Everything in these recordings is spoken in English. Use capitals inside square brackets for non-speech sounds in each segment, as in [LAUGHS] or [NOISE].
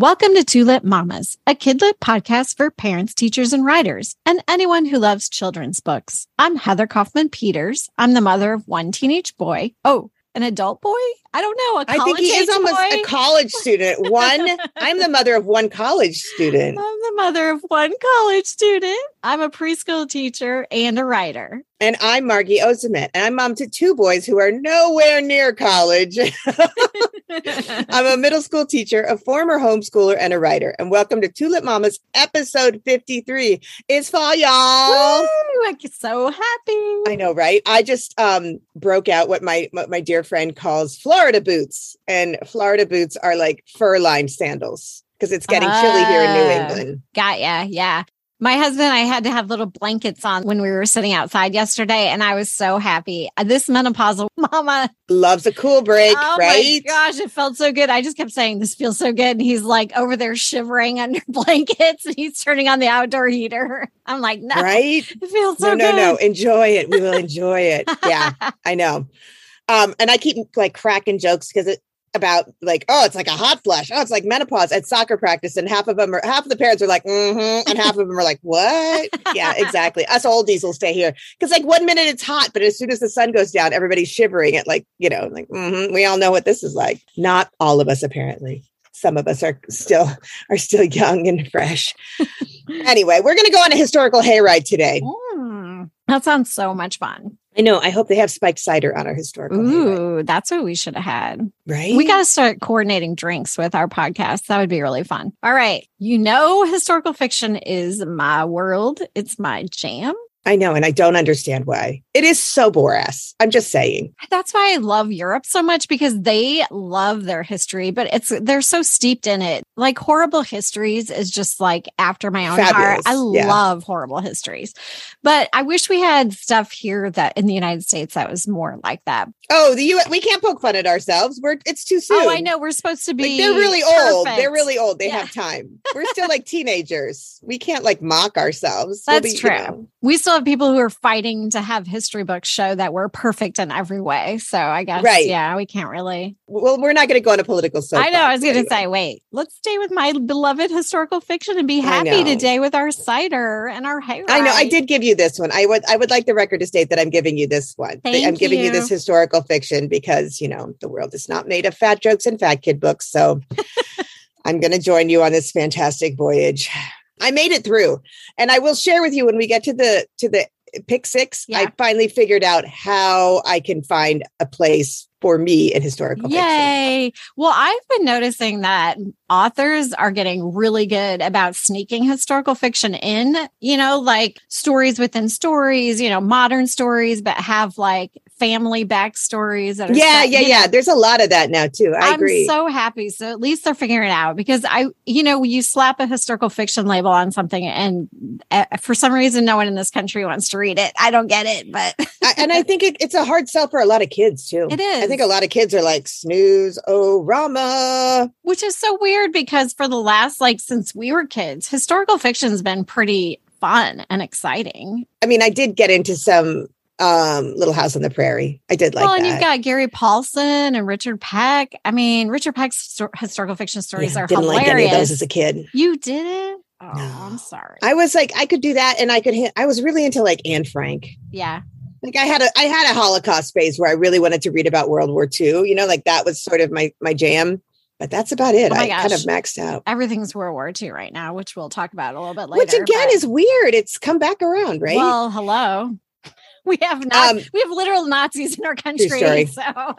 Welcome to Tulip Mamas, a kidlit podcast for parents, teachers, and writers, and anyone who loves children's books. I'm Heather Kaufman Peters. I'm the mother of one teenage boy. Oh, an adult boy? I don't know. I think he is almost boy? a college student. [LAUGHS] One, I'm the mother of one college student. I'm the mother of one college student. I'm a preschool teacher and a writer. And I'm Margie Ozimet, and I'm mom to two boys who are nowhere near college. [LAUGHS] I'm a middle school teacher, a former homeschooler, and a writer. And welcome to Tulip Mamas episode 53. It's fall, y'all. Woo, I'm so happy. I know, right? I just um broke out what my what my dear friend calls Florida boots. And Florida boots are like fur lined sandals because it's getting chilly here in New Ah, England. Got ya. Yeah. My husband and I had to have little blankets on when we were sitting outside yesterday, and I was so happy. Uh, This menopausal [LAUGHS] mama, Loves a cool break, oh right? my gosh, it felt so good. I just kept saying, This feels so good. And he's like over there shivering [LAUGHS] under blankets, and he's turning on the outdoor heater. [LAUGHS] I'm like, No, Right? it feels so no, no, good. no. Enjoy it. We will enjoy it. Yeah, I know. Um, and I keep like cracking jokes because it about like, oh, it's like a hot flush. Oh, it's like menopause at soccer practice. And half of them are half of the parents are like, mm-hmm, and half of them are like, what? Yeah, exactly. Us oldies will stay here. Because like one minute it's hot, but as soon as the sun goes down, everybody's shivering at like, you know, like mm-hmm, we all know what this is like. Not all of us, apparently. Some of us are still are still young and fresh. [LAUGHS] anyway, we're gonna go on a historical hayride today. Mm, that sounds so much fun. I know. I hope they have spiked cider on our historical. Ooh, that's what we should have had. right? We got to start coordinating drinks with our podcast. That would be really fun. All right. You know, historical fiction is my world, it's my jam. I know, and I don't understand why. It is so Boras. I'm just saying. That's why I love Europe so much because they love their history, but it's they're so steeped in it. Like horrible histories is just like after my own heart. I Yeah. love horrible histories. But I wish we had stuff here that in the United States that was more like that. Oh, the U. We can't poke fun at ourselves. We're it's too soon. Oh, I know we're supposed to be Like they're really old. They're really old. They Yeah. have time. We're still like teenagers. We can't like mock ourselves. We'll That's be, you true. know, We still have people who are fighting to have history books show that we're perfect in every way. So I guess, Right. yeah, we can't really. well, we're not going to go on a political soapbox. I know. I was going to anyway. say, wait, let's stay with my beloved historical fiction and be happy today with our cider and our hair. I know. I did give you this one. I would. I would like the record to state that I'm giving you this one. Thank I'm giving you. you. this historical fiction because you know the world is not made of fat jokes and fat kid books. So [LAUGHS] I'm going to join you on this fantastic voyage. I made it through, and I will share with you when we get to the to the pick six. Yeah. I finally figured out how I can find a place for me in historical fiction. Yay. Well, I've been noticing that authors are getting really good about sneaking historical fiction in, you know, like stories within stories, you know, modern stories, but have like family backstories. That are Yeah, set, yeah, yeah. know. There's a lot of that now too. I I'm agree. so happy. So at least they're figuring it out because I, you know, you slap a historical fiction label on something and uh, for some reason, no one in this country wants to read it. I don't get it, but I, and I think it, it's a hard sell for a lot of kids too. It I think a lot of kids are like snooze, oh Rama. which is so weird because for the last, like, since we were kids, historical fiction's been pretty fun and exciting. I mean, I did get into some um Little House on the Prairie. I did like well, and that. you've got Gary Paulsen and Richard Peck. I mean, Richard Peck's histor- historical fiction stories Yeah, are didn't hilarious. like any of those as a kid. you did it? Oh, No. I'm sorry. I was like, I could do that, and I could hit. I was really into like Anne Frank. yeah. Like I had a I had a Holocaust phase where I really wanted to read about World War II. You know, like that was sort of my my jam. But that's about it. Oh I kind of maxed out. Everything's World War II right now, which we'll talk about a little bit later. Which again but- is weird. It's come back around, right? Well, hello. We have not. Um, we have literal Nazis in our country, True story. [LAUGHS] so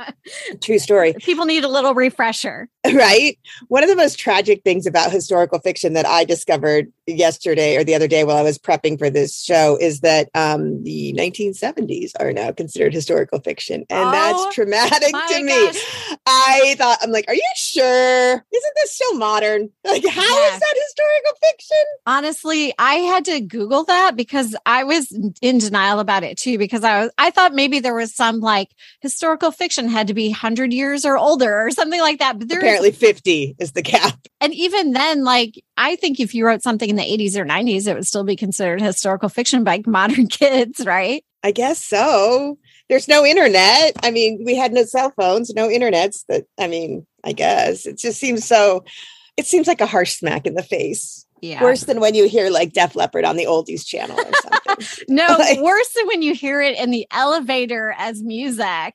True story. people need a little refresher. [LAUGHS] right? One of the most tragic things about historical fiction that I discovered yesterday or the other day while I was prepping for this show is that um, the 1970s are now considered historical fiction. And Oh, that's traumatic to me. gosh. I thought, I'm like, are you sure? Isn't this still modern? Like, how is Yeah. that historical fiction? Honestly, I had to Google that because I was in denial about it too. Because I was, I thought maybe there was some like historical fiction had to be hundred years or older or something like that. But there, Apparently, 50 is the cap. and even then, like I think if you wrote something in the eighties or nineties, it would still be considered historical fiction by [LAUGHS] modern kids, right? I guess so. There's no internet. I mean, we had no cell phones, no internets. That I mean, I guess it just seems so. it seems like a harsh smack in the face. Yeah. Worse than when you hear like Def Leppard on the oldies channel or something. [LAUGHS] no, [LAUGHS] Like- worse than when you hear it in the elevator as music.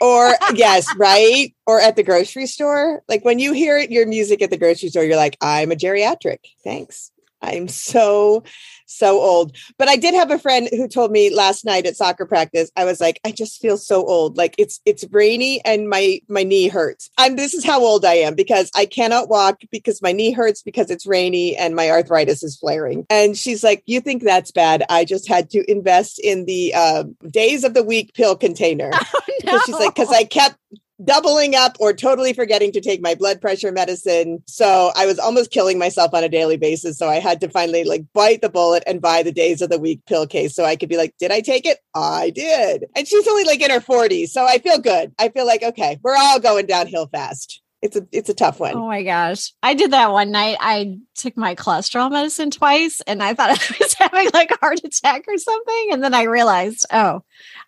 Or yes, right? Or at the grocery store. Like when you hear your music at the grocery store, you're like, I'm a geriatric. Thanks. I'm so, so old. But I did have a friend who told me last night at soccer practice, I was like, I just feel so old. Like it's it's rainy and my my knee hurts. I'm this is how old I am because I cannot walk because my knee hurts because it's rainy and my arthritis is flaring. And she's like, You think that's bad? I just had to invest in the uh, days of the week pill container. [LAUGHS] Because she's like, because I kept doubling up or totally forgetting to take my blood pressure medicine. So I was almost killing myself on a daily basis. So I had to finally like bite the bullet and buy the days of the week pill case so I could be like, did I take it? I did. And she's only like in her 40s. So I feel good. I feel like, okay, we're all going downhill fast. It's a it's a tough one. Oh my gosh. I did that one night. I took my cholesterol medicine twice and I thought [LAUGHS] I was having like a heart attack or something. And then I realized, oh,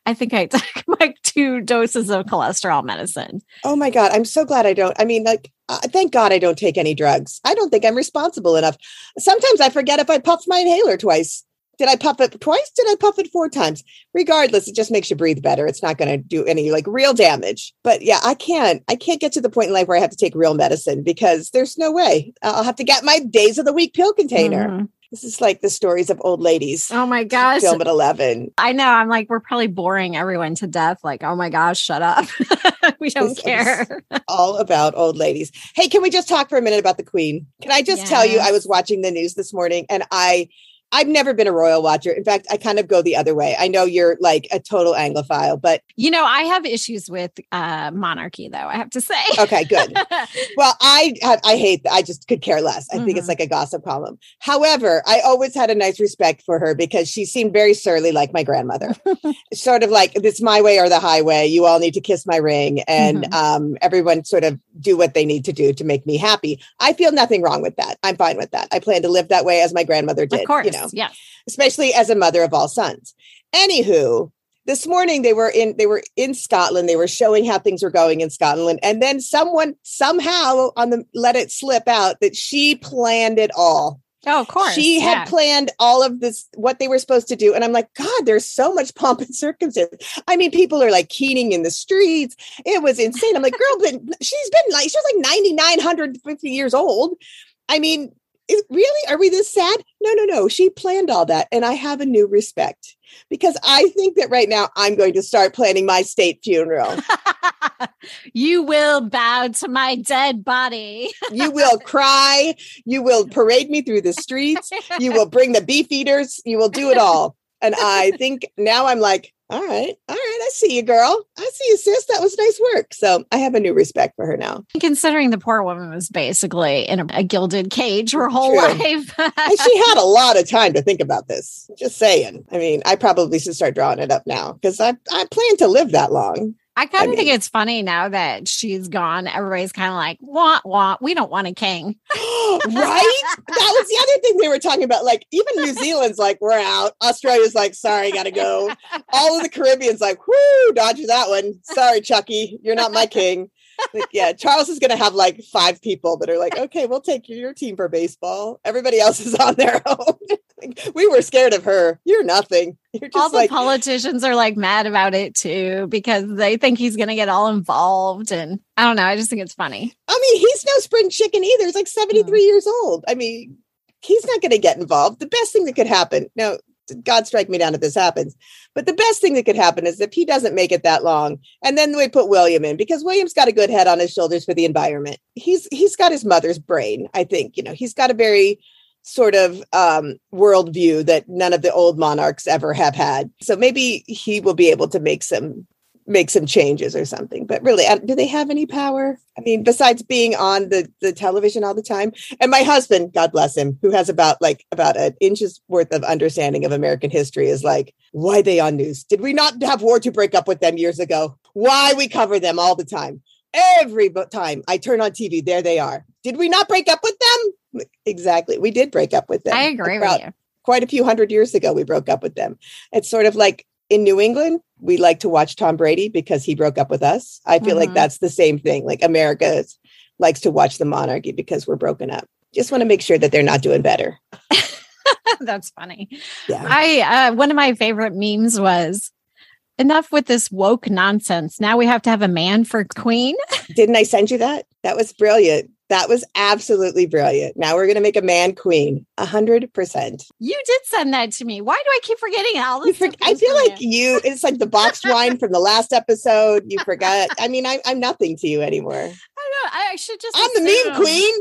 I think I [LAUGHS] took like two doses of cholesterol medicine. Oh my God. I'm so glad I don't. I mean, like, uh, thank God I don't take any drugs. I don't think I'm responsible enough. Sometimes I forget if I puffed my inhaler twice. Did I puff it twice? Did I puff it four times? Regardless, it just makes you breathe better. It's not going to do any like real damage. But yeah, I can't. I can't get to the point in life where I have to take real medicine because there's no way. I'll have to get my days of the week pill container. Mhm. This is like the stories of old ladies. Oh my gosh. Film at 11. I know. I'm like, we're probably boring everyone to death. Like, oh my gosh, shut up. [LAUGHS] we don't care. all about old ladies. Hey, can we just talk for a minute about the Queen? Can I just tell you, I was watching the news this morning and I I've never been a royal watcher. In fact, I kind of go the other way. I know you're like a total Anglophile, but You know, I have issues with uh, monarchy, though, I have to say. okay, good. [LAUGHS] Well, I I I hate I just could care less. I think it's Mhm. like a gossip column. However, I always had a nice respect for her because she seemed very surly like my grandmother. [LAUGHS] sort of like it's my way or the highway. You all need to kiss my ring and Mhm. um everyone sort of do what they need to do to make me happy. I feel nothing wrong with that. I'm fine with that. I plan to live that way as my grandmother did, of course. you know Yeah. especially as a mother of all sons. Anywho, this morning they were in they were in Scotland. They were showing how things were going in Scotland, and then someone somehow on the let it slip out that she planned it all. Oh, of course. She yeah. had planned all of this, what they were supposed to do. And I'm like, God, there's so much pomp and circumstance. I mean, people are like keening in the streets. It was insane. I'm like, girl, but she's been like, she was like 9,950 years old. I mean, really? Are we this sad? No, no, no. She planned all that. And I have a new respect because I think that right now I'm going to start planning my state funeral. [LAUGHS] you will bow to my dead body. you will cry. You will parade me through the streets. You will bring the beef eaters. You will do it all. And I think now I'm like, all right, all right, I see you, girl. I see you, sis. That was nice work. So I have a new respect for her now. Considering the poor woman was basically in a, a gilded cage her whole True. life. And she had a lot of time to think about this. Just saying. I mean, I probably should start drawing it up now because I, I plan to live that long. I kind of I think it's funny now that she's gone. Everybody's kind of like, want, want. We don't want a king. [GASPS] right? That was the other thing they were talking about. Like, even New Zealand's like, we're out. Australia's like, sorry, gotta go. [LAUGHS] All of the Caribbean's like, whoo, dodge that one. Sorry, Chucky, you're not my [LAUGHS] king. Like, yeah, Charles is gonna have like five people that are like, okay, we'll take your team for baseball. Everybody else is [LAUGHS] on their own. [LAUGHS] Like, we were scared of her. You're nothing. [LAUGHS] You're all the like, politicians are like mad about it too because they think he's going to get all involved. And I don't know. I just think it's funny. I mean, he's no spring chicken either. He's like 73 mm. years old. I mean, he's not going to get involved. The best thing that could happen, now, God strike me down if this happens, but the best thing that could happen is if he doesn't make it that long, and then we put William in because William's got a good head on his shoulders for the environment. He's he's got his mother's brain. I think you know he's got a very sort of um worldview that none of the old monarchs ever have had. So maybe he will be able to make some make some changes or something. But really, uh, do they have any power? I mean, besides being on the the television all the time. And my husband, God bless him, who has about like about an inch's worth of understanding of American history, is like, why they on news? Did we not have war to break up with them years ago? Why we cover them all the time? Every time I turn on TV, there they are. Did we not break up with them? Exactly. We did break up with them. I agree About with you. quite a few hundred years ago we broke up with them it's sort of like in new england we like to watch tom brady because he broke up with us i feel like Mhm. that's the same thing like America likes to watch the monarchy because we're broken up. Just want to make sure that they're not doing better. [LAUGHS] That's funny. Yeah. I uh, one of my favorite memes was enough with this woke nonsense. Now we have to have a man for queen. Didn't I send you that? That was brilliant. That was absolutely brilliant. Now we're going to make a man queen. A hundred percent. You did send that to me. Why do I keep forgetting all this? for- I feel like you, it's like the boxed wine from the last episode. You forgot. I mean, I, I'm nothing to you anymore. [LAUGHS] I don't. I should just. I'm the meme queen.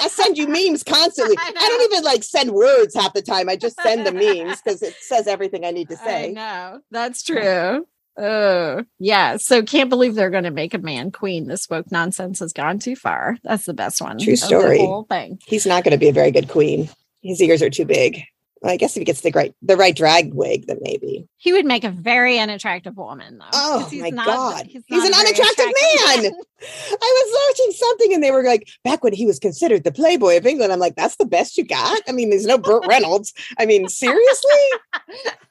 I send you memes constantly. [LAUGHS] I I, don't even like send words half the time. I just send the memes [LAUGHS] because it says everything I need to I say. know that's true. Oh, yeah. So can't believe they're going to make a man queen. This woke nonsense has gone too far. That's the best one. True story. whole thing. He's not going to be a very good queen. His ears are too big. I guess if he gets the right the right drag wig, then maybe. He would make a very unattractive woman, though. Oh he's my not- god, he's, not an unattractive attractive man. [LAUGHS] [LAUGHS] I was watching something and they were like, back when he was considered the Playboy of England. I'm like, that's the best you got. I mean, there's no Burt [LAUGHS] Reynolds. I mean, seriously,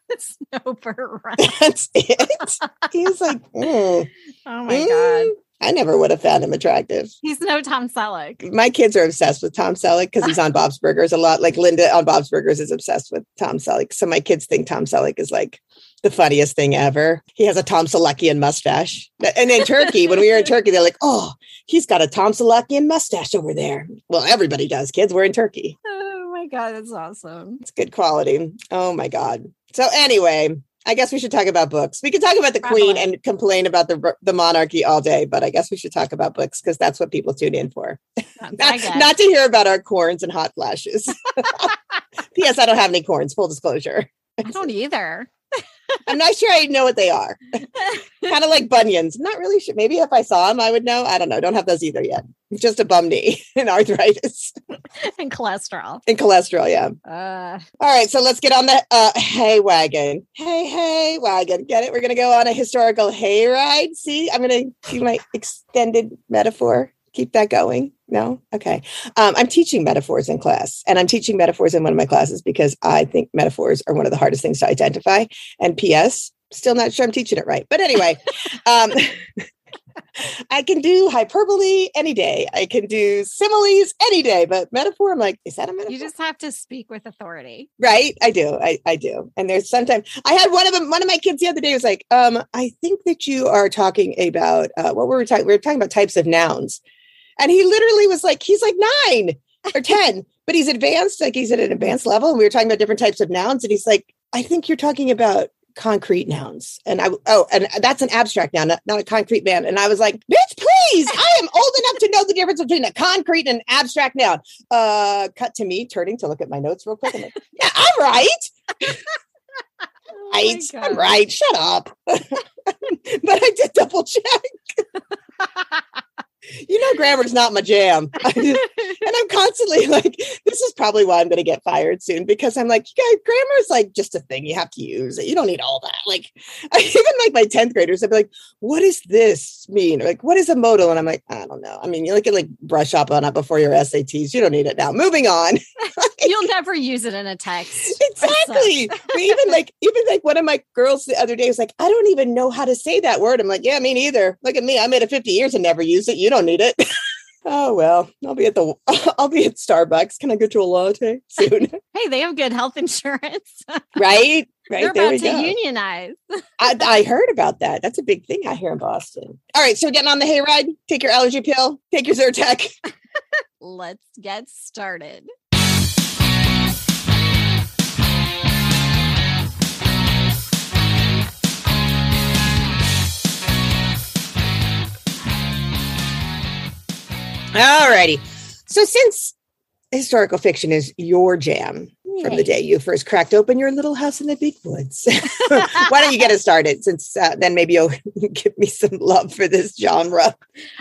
it's no Burt Reynolds. that's it. He's like, mm, Oh my mm. god, I never would have found him attractive. he's no Tom Selleck. my kids are obsessed with Tom Selleck because he's on [LAUGHS] Bob's Burgers a lot. Like Linda on Bob's Burgers is obsessed with Tom Selleck. So my kids think Tom Selleck is like the funniest thing ever. He has a Tom Selleckian mustache. And in Turkey, when we were in [LAUGHS] Turkey, they're like, oh, he's got a Tom Selleckian mustache over there. Well, everybody does, kids. We're in Turkey. Oh my god, that's awesome. It's good quality. Oh my God. So anyway, I guess we should talk about books. We could talk about the queen and complain about the the monarchy all day, but I guess we should talk about books because that's what people tune in for. [LAUGHS] Not, not to hear about our corns and hot flashes. [LAUGHS] P.S. I don't have any corns. Full disclosure. I don't either. I'm not sure I know what they are. [LAUGHS] kind of like bunions. I'm not really sure. Maybe if I saw them, I would know. I don't know. Don't have those either yet. Just a bum knee [LAUGHS] and arthritis and cholesterol. and cholesterol. Yeah. Uh, All right. So let's get on the uh, hay wagon. Hey, hey wagon. Get it? We're going to go on a historical hay ride. See, I'm going to do my extended metaphor. Keep that going. No? Okay. Um, I'm teaching metaphors in class, and I'm teaching metaphors in one of my classes because I think metaphors are one of the hardest things to identify. And P.S., still not sure I'm teaching it right. But anyway, [LAUGHS] um, I can do hyperbole any day. I can do similes any day, but metaphor, I'm like, is that a metaphor? you just have to speak with authority. Right. I do. I, I do. And there's sometimes I had one of them, one of my kids the other day was like, um, I think that you are talking about uh, what were we talking? We were talking about types of nouns. And he literally was like, he's like nine or 10, [LAUGHS] but he's advanced, like he's at an advanced level. And we were talking about different types of nouns. And he's like, I think you're talking about concrete nouns. And I, oh, and that's an abstract noun, not, not a concrete man. And I was like, bitch, please, I am old enough to know the difference between a concrete and an abstract noun. Uh, cut to me turning to look at my notes real quick. I'm like, [LAUGHS] yeah, I'm right. [LAUGHS] Oh Right. I'm right. Shut up. but I did double check. You know, grammar's not my jam. [LAUGHS] [LAUGHS] And I'm constantly like, this is probably why I'm going to get fired soon because I'm like, you guys, grammar is like just a thing you have to use. You don't need all that. Like, [LAUGHS] I, even like my 10th graders, I'd be like, what does this mean? Or like, what is a modal? And I'm like, I don't know. I mean, you at like brush up on it before your SATs. You don't need it now. Moving on. You'll never use it in a text. Exactly. even like even like one of my girls the other day was like, I don't even know how to say that word. I'm like, yeah, me neither. Look at me. I made it 50 years and never used it. You don't need it. [LAUGHS] oh well, I'll be at the [LAUGHS] I'll be at Starbucks. Can I get you a latte soon? [LAUGHS] Hey, they have good health insurance. right? Right. They're about to go. unionize. I, I heard about that. That's a big thing out here in Boston. All right, so getting on the hayride, take your allergy pill, take your Zyrtec. Let's get started. All righty. So since historical fiction is your jam from the day you first cracked open your little house in the big woods, [LAUGHS] why don't you get us started? Since uh, then maybe you'll [LAUGHS] give me some love for this genre.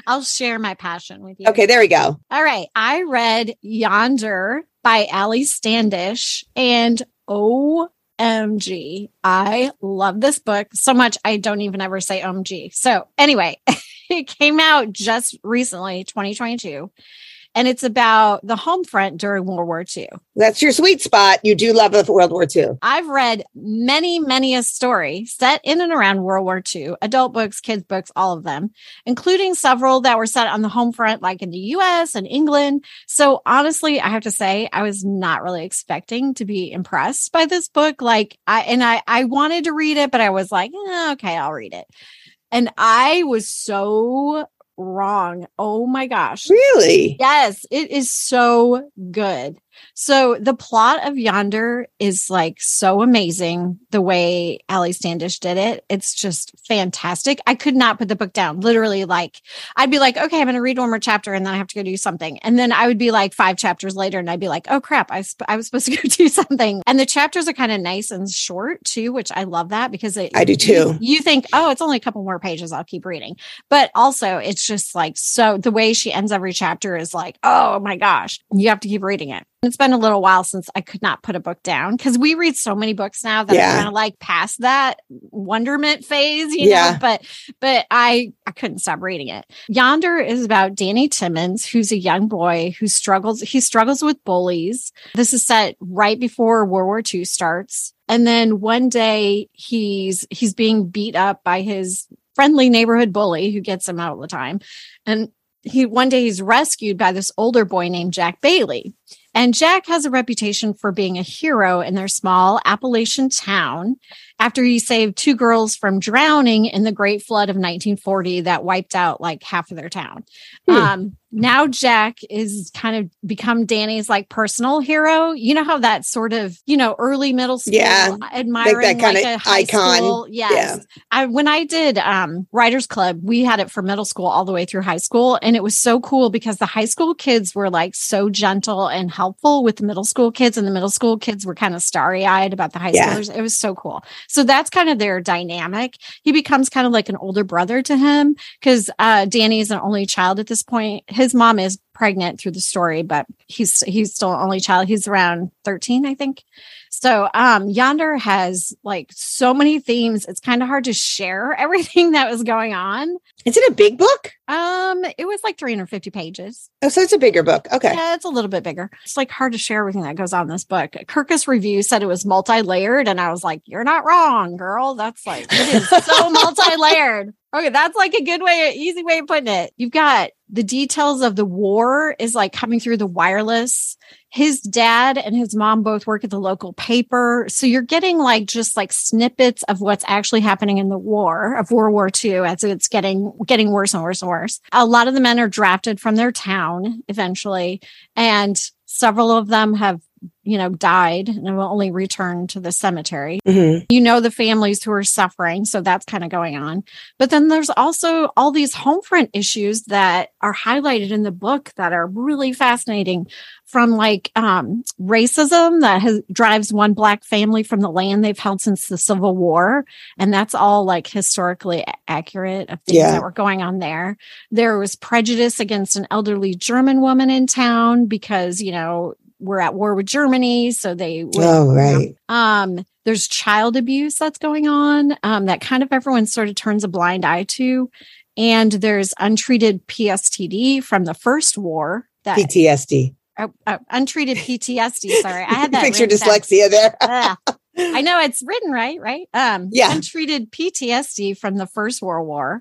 I'll share my passion with you. Okay, there we go. All right. I read Yonder by Ali Standish and OMG. I love this book so much. I don't even ever say OMG. So, anyway, [LAUGHS] [LAUGHS] it came out just recently, 2022. and it's about the home front during World War II. That's your sweet spot. You do love World War II. I've read many, many a story set in and around World War II, adult books, kids' books, all of them, including several that were set on the home front, like in the US and England. So honestly, I have to say, I was not really expecting to be impressed by this book. Like I and I I wanted to read it, but I was like, eh, okay, I'll read it. And I was so wrong. Oh my gosh. Really? Yes, it is so good. So the plot of Yonder is like so amazing the way Ali Standish did it. It's just fantastic. I could not put the book down. Literally, like I'd be like, okay, I'm going to read one more chapter and then I have to go do something. And then I would be like five chapters later and I'd be like, oh crap, I, sp- I was supposed to [LAUGHS] go do something. And the chapters are kind of nice and short too, which I love that because it, I do too. You, you think, oh, it's only a couple more pages. I'll keep reading. But also, it's just like so the way she ends every chapter is like, oh my gosh, you have to keep reading it. It's been a little while since I could not put a book down because we read so many books now that Yeah. I'm kind of like past that wonderment phase, you Yeah. know. But but I I couldn't stop reading it. Yonder is about Danny Timmons, who's a young boy who struggles. He struggles with bullies. This is set right before World War II starts, and then one day he's he's being beat up by his friendly neighborhood bully who gets him out all the time, and he one day he's rescued by this older boy named Jack Bailey. And Jack has a reputation for being a hero in their small Appalachian town after he saved two girls from drowning in the Great Flood of 1940 that wiped out like half of their town. Hmm. Um, now Jack is kind of become Danny's like personal hero. You know how that sort of, you know, early middle school Yeah. admiring Like that kinda like a high icon. school. Yes. Yeah. I when I did um Writers Club, we had it for middle school all the way through high school. And it was so cool because the high school kids were like so gentle and helpful with the middle school kids, and the middle school kids were kind of starry-eyed about the high Yeah. schoolers. It was so cool. So that's kind of their dynamic. He becomes kind of like an older brother to him because uh Danny is an only child at this point. His mom is pregnant through the story, but he's he's still an only child. He's around 13, I think. So um Yonder has like so many themes. It's kind of hard to share [LAUGHS] everything that was going on. Is it a big book? Um it was like 350 pages. Oh, so it's a bigger book. Okay. Yeah, it's a little bit bigger. It's like hard to share everything that goes on in this book. Kirkus review said it was multi-layered and I was like, you're not wrong, girl. That's like it is so [LAUGHS] multi-layered. Okay, that's like a good way, easy way of putting it. You've got the details of the war is like coming through the wireless. His dad and his mom both work at the local paper. So you're getting like just like snippets of what's actually happening in the war of World War II as it's getting getting worse and worse and worse. A lot of the men are drafted from their town eventually, and several of them have you know died and will only return to the cemetery Mhm. you know the families who are suffering so that's kind of going on but then there's also all these home front issues that are highlighted in the book that are really fascinating from like um, racism that has, drives one black family from the land they've held since the civil war and that's all like historically accurate of things Yeah. that were going on there there was prejudice against an elderly german woman in town because you know we're at war with germany so they would Oh, right. um, there's child abuse that's going on um, that kind of everyone sort of turns a blind eye to. And there's untreated PSTD from the first war that PTSD. uh, uh, untreated PTSD. Sorry, I had [LAUGHS] that. Fix your down. dyslexia there. [LAUGHS] I know it's written right, right? Um, Yeah. untreated PTSD from the First World War.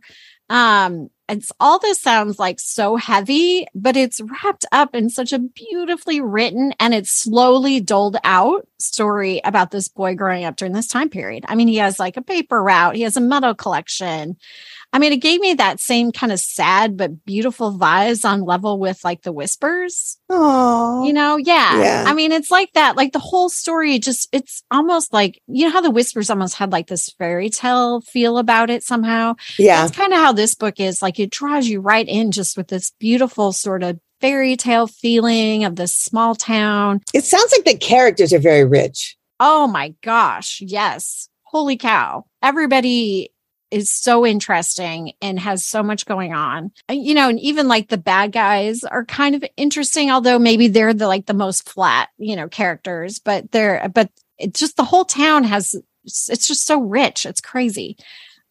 Um, it's all this sounds like so heavy, but it's wrapped up in such a beautifully written and it's slowly doled out story about this boy growing up during this time period. I mean, he has like a paper route, he has a metal collection. I mean, it gave me that same kind of sad but beautiful vibes on level with like the whispers Oh, you know yeah. Yeah. i mean it's like that like the whole story just it's almost like you know how the whispers almost had like this fairy tale feel about it somehow yeah. that's kind of how this book is like it draws you right in just with this beautiful sort of fairy tale feeling of this small town It sounds like the characters are very rich. oh my gosh yes holy cow everybody is so interesting and has so much going on. You know, and even like the bad guys are kind of interesting, although maybe they're the like the most flat, you know, characters, but they're but it's just the whole town has it's just so rich. It's crazy.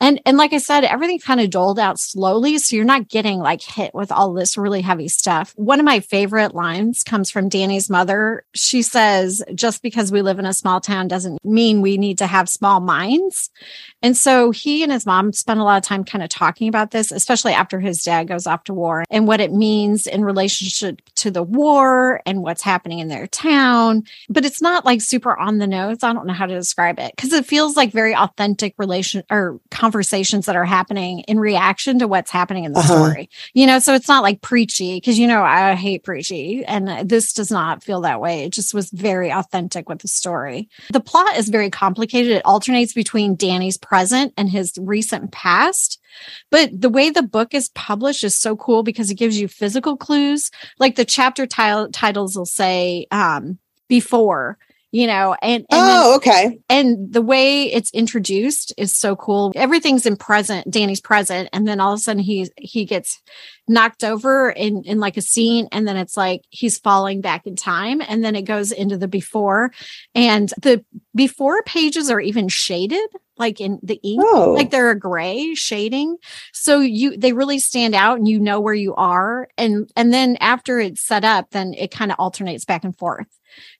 And and like I said, everything kind of doled out slowly. So you're not getting like hit with all this really heavy stuff. One of my favorite lines comes from Danny's mother. She says, just because we live in a small town doesn't mean we need to have small minds. And so he and his mom spend a lot of time kind of talking about this, especially after his dad goes off to war and what it means in relationship to the war and what's happening in their town. But it's not like super on the nose. I don't know how to describe it because it feels like very authentic relation or conversations that are happening in reaction to what's happening in the uh-huh. story. You know, so it's not like preachy because, you know, I hate preachy and this does not feel that way. It just was very authentic with the story. The plot is very complicated. It alternates between Danny's present and his recent past. But the way the book is published is so cool because it gives you physical clues. Like the chapter t- titles will say, um, before you know and, and oh then, okay. and the way it's introduced is so cool. Everything's in present danny's present and then all of a sudden he he gets knocked over in in like a scene and then it's like he's falling back in time and then it goes into the before and the before pages are even shaded like in the ink oh. like they're a gray shading. So you they really stand out and you know where you are and and then after it's set up then it kind of alternates back and forth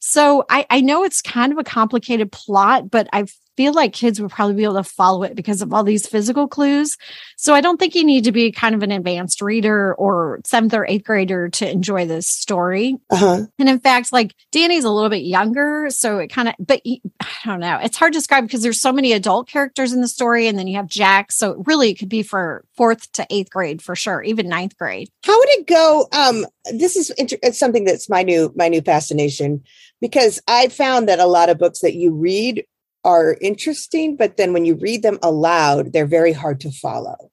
so I, I know it's kind of a complicated plot, but I feel like kids would probably be able to follow it because of all these physical clues. So I don't think you need to be kind of an advanced reader or seventh or eighth grader to enjoy this story. Uh-huh. And in fact, like Danny's a little bit younger. So it kind of, but he, I don't know. It's hard to describe because there's so many adult characters in the story. And then you have Jack. So really it could be for fourth to eighth grade for sure, even ninth grade. How would it go? Um, this is inter- it's something that's my new, my new fascination because I found that a lot of books that you read are interesting, but then when you read them aloud, they're very hard to follow.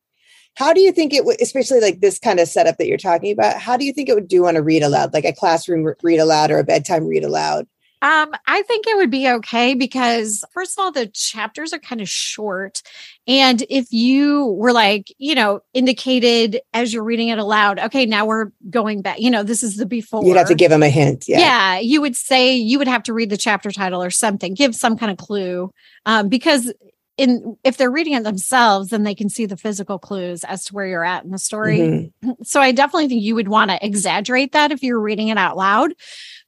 How do you think it would, especially like this kind of setup that you're talking about? How do you think it would do on a read aloud, like a classroom read aloud or a bedtime read aloud? Um, I think it would be okay because first of all, the chapters are kind of short. And if you were like, you know, indicated as you're reading it aloud, okay, now we're going back, you know, this is the before. You'd have to give them a hint. Yeah. Yeah. You would say you would have to read the chapter title or something, give some kind of clue. Um, because in if they're reading it themselves, then they can see the physical clues as to where you're at in the story. Mm-hmm. So I definitely think you would want to exaggerate that if you're reading it out loud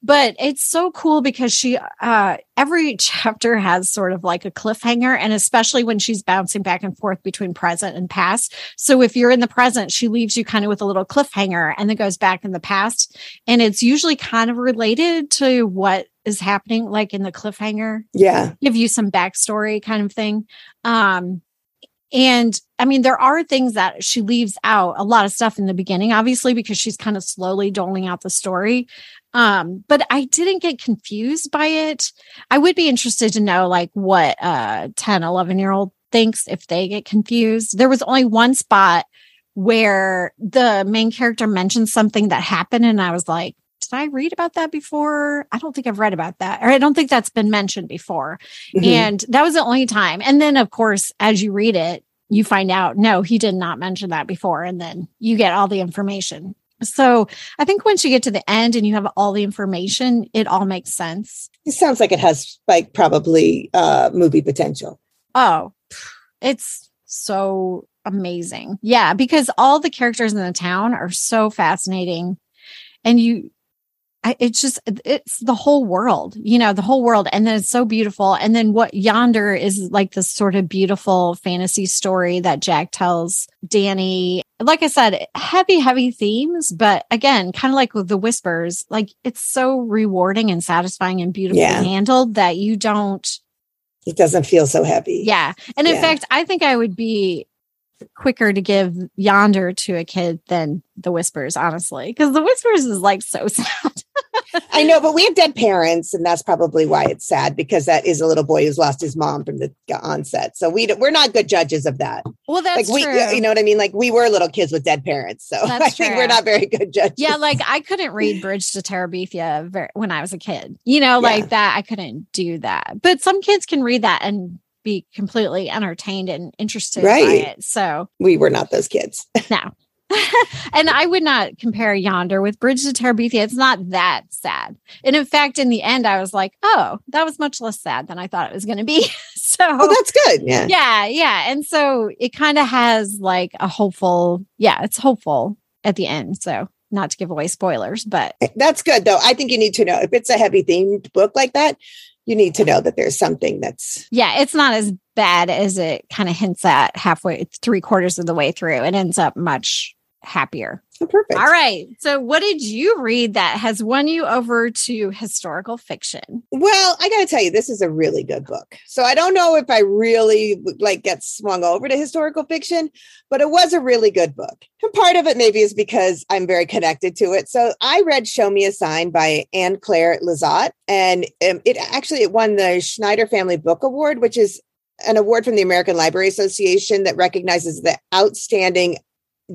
but it's so cool because she uh every [LAUGHS] chapter has sort of like a cliffhanger and especially when she's bouncing back and forth between present and past. So if you're in the present she leaves you kind of with a little cliffhanger and then goes back in the past. And it's usually kind of related to what is happening like in the cliffhanger. Yeah. Give you some backstory kind of thing. Um and I mean, there are things that she leaves out a lot of stuff in the beginning, obviously, because she's kind of slowly doling out the story. Um, but I didn't get confused by it. I would be interested to know like what a 10, 11 year old thinks if they get confused. There was only one spot where the main character mentioned something that happened, and I was like, did I read about that before? I don't think I've read about that, or I don't think that's been mentioned before. Mm-hmm. And that was the only time. And then, of course, as you read it, you find out, no, he did not mention that before. And then you get all the information. So I think once you get to the end and you have all the information, it all makes sense. It sounds like it has like probably uh movie potential. Oh, it's so amazing. Yeah, because all the characters in the town are so fascinating. And you it's just it's the whole world you know the whole world. And then it's so beautiful. And then what yonder is like this sort of beautiful fantasy story that jack tells danny. Like i said heavy heavy themes but again kind of like with the whispers like it's so rewarding and satisfying and beautifully yeah. handled that you don't it doesn't feel so heavy. Yeah. And in yeah. fact i think i would be quicker to give yonder to a kid than the whispers honestly because the whispers is like so [LAUGHS] sad I know, but we have dead parents, and that's probably why it's sad because that is a little boy who's lost his mom from the onset. So we we're not good judges of that. Well, that's like we, true. you know what I mean. Like we were little kids with dead parents, so that's [LAUGHS] I think we're not very good judges. Yeah, like I couldn't read Bridge to Terabithia when I was a kid. You know, like yeah. that. I couldn't do that. But some kids can read that and be completely entertained and interested right. by it. So we were not those kids. [LAUGHS] No. [LAUGHS] and I would not compare Yonder with Bridge to Terabithia. It's not that sad. And in fact, in the end, I was like, oh, that was much less sad than I thought it was going to be. [LAUGHS] so oh, that's good. Yeah. Yeah. Yeah. And so it kind of has like a hopeful, yeah, it's hopeful at the end. So not to give away spoilers, but eh, that's good though. I think you need to know if it's a heavy themed book like that, you need to know that there's something that's yeah it's not as bad as it kind of hints at halfway three quarters of the way through. It ends up much happier. Oh, perfect. All right. So what did you read that has won you over to historical fiction? Well i gotta tell you this is a really good book. So i don't know if i really like get swung over to historical fiction but it was a really good book. And part of it maybe is because i'm very connected to it. So i read show me a sign by Ann Clare LeZotte and um, it actually it won the schneider family book award which is an award from the American Library Association that recognizes the outstanding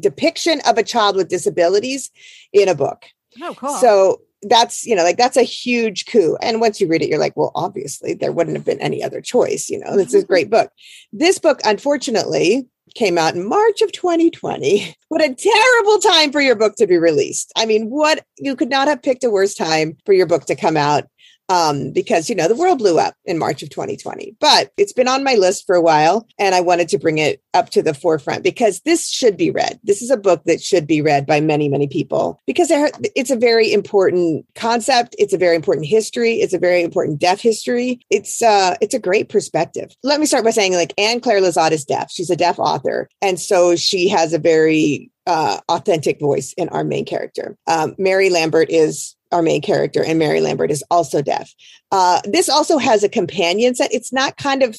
depiction of a child with disabilities in a book. Oh, cool. So that's, you know, like that's a huge coup. And once you read it, you're like, well, obviously there wouldn't have been any other choice. You know, this is a mm-hmm. great book. This book, unfortunately, came out in March of 2020. [LAUGHS] What a terrible time for your book to be released. I mean, what you could not have picked a worse time for your book to come out um, because you know the world blew up in March of 2020. But it's been on my list for a while, and I wanted to bring it up to the forefront because this should be read. This is a book that should be read by many, many people because it's a very important concept. It's a very important history. It's a very important deaf history. It's uh, it's a great perspective. Let me start by saying, like Ann Clare LeZotte is deaf. She's a deaf author, and so she has a very uh, authentic voice in our main character. Um, Mary Lambert is our main character, and Mary Lambert is also deaf. Uh, this also has a companion set. It's not kind of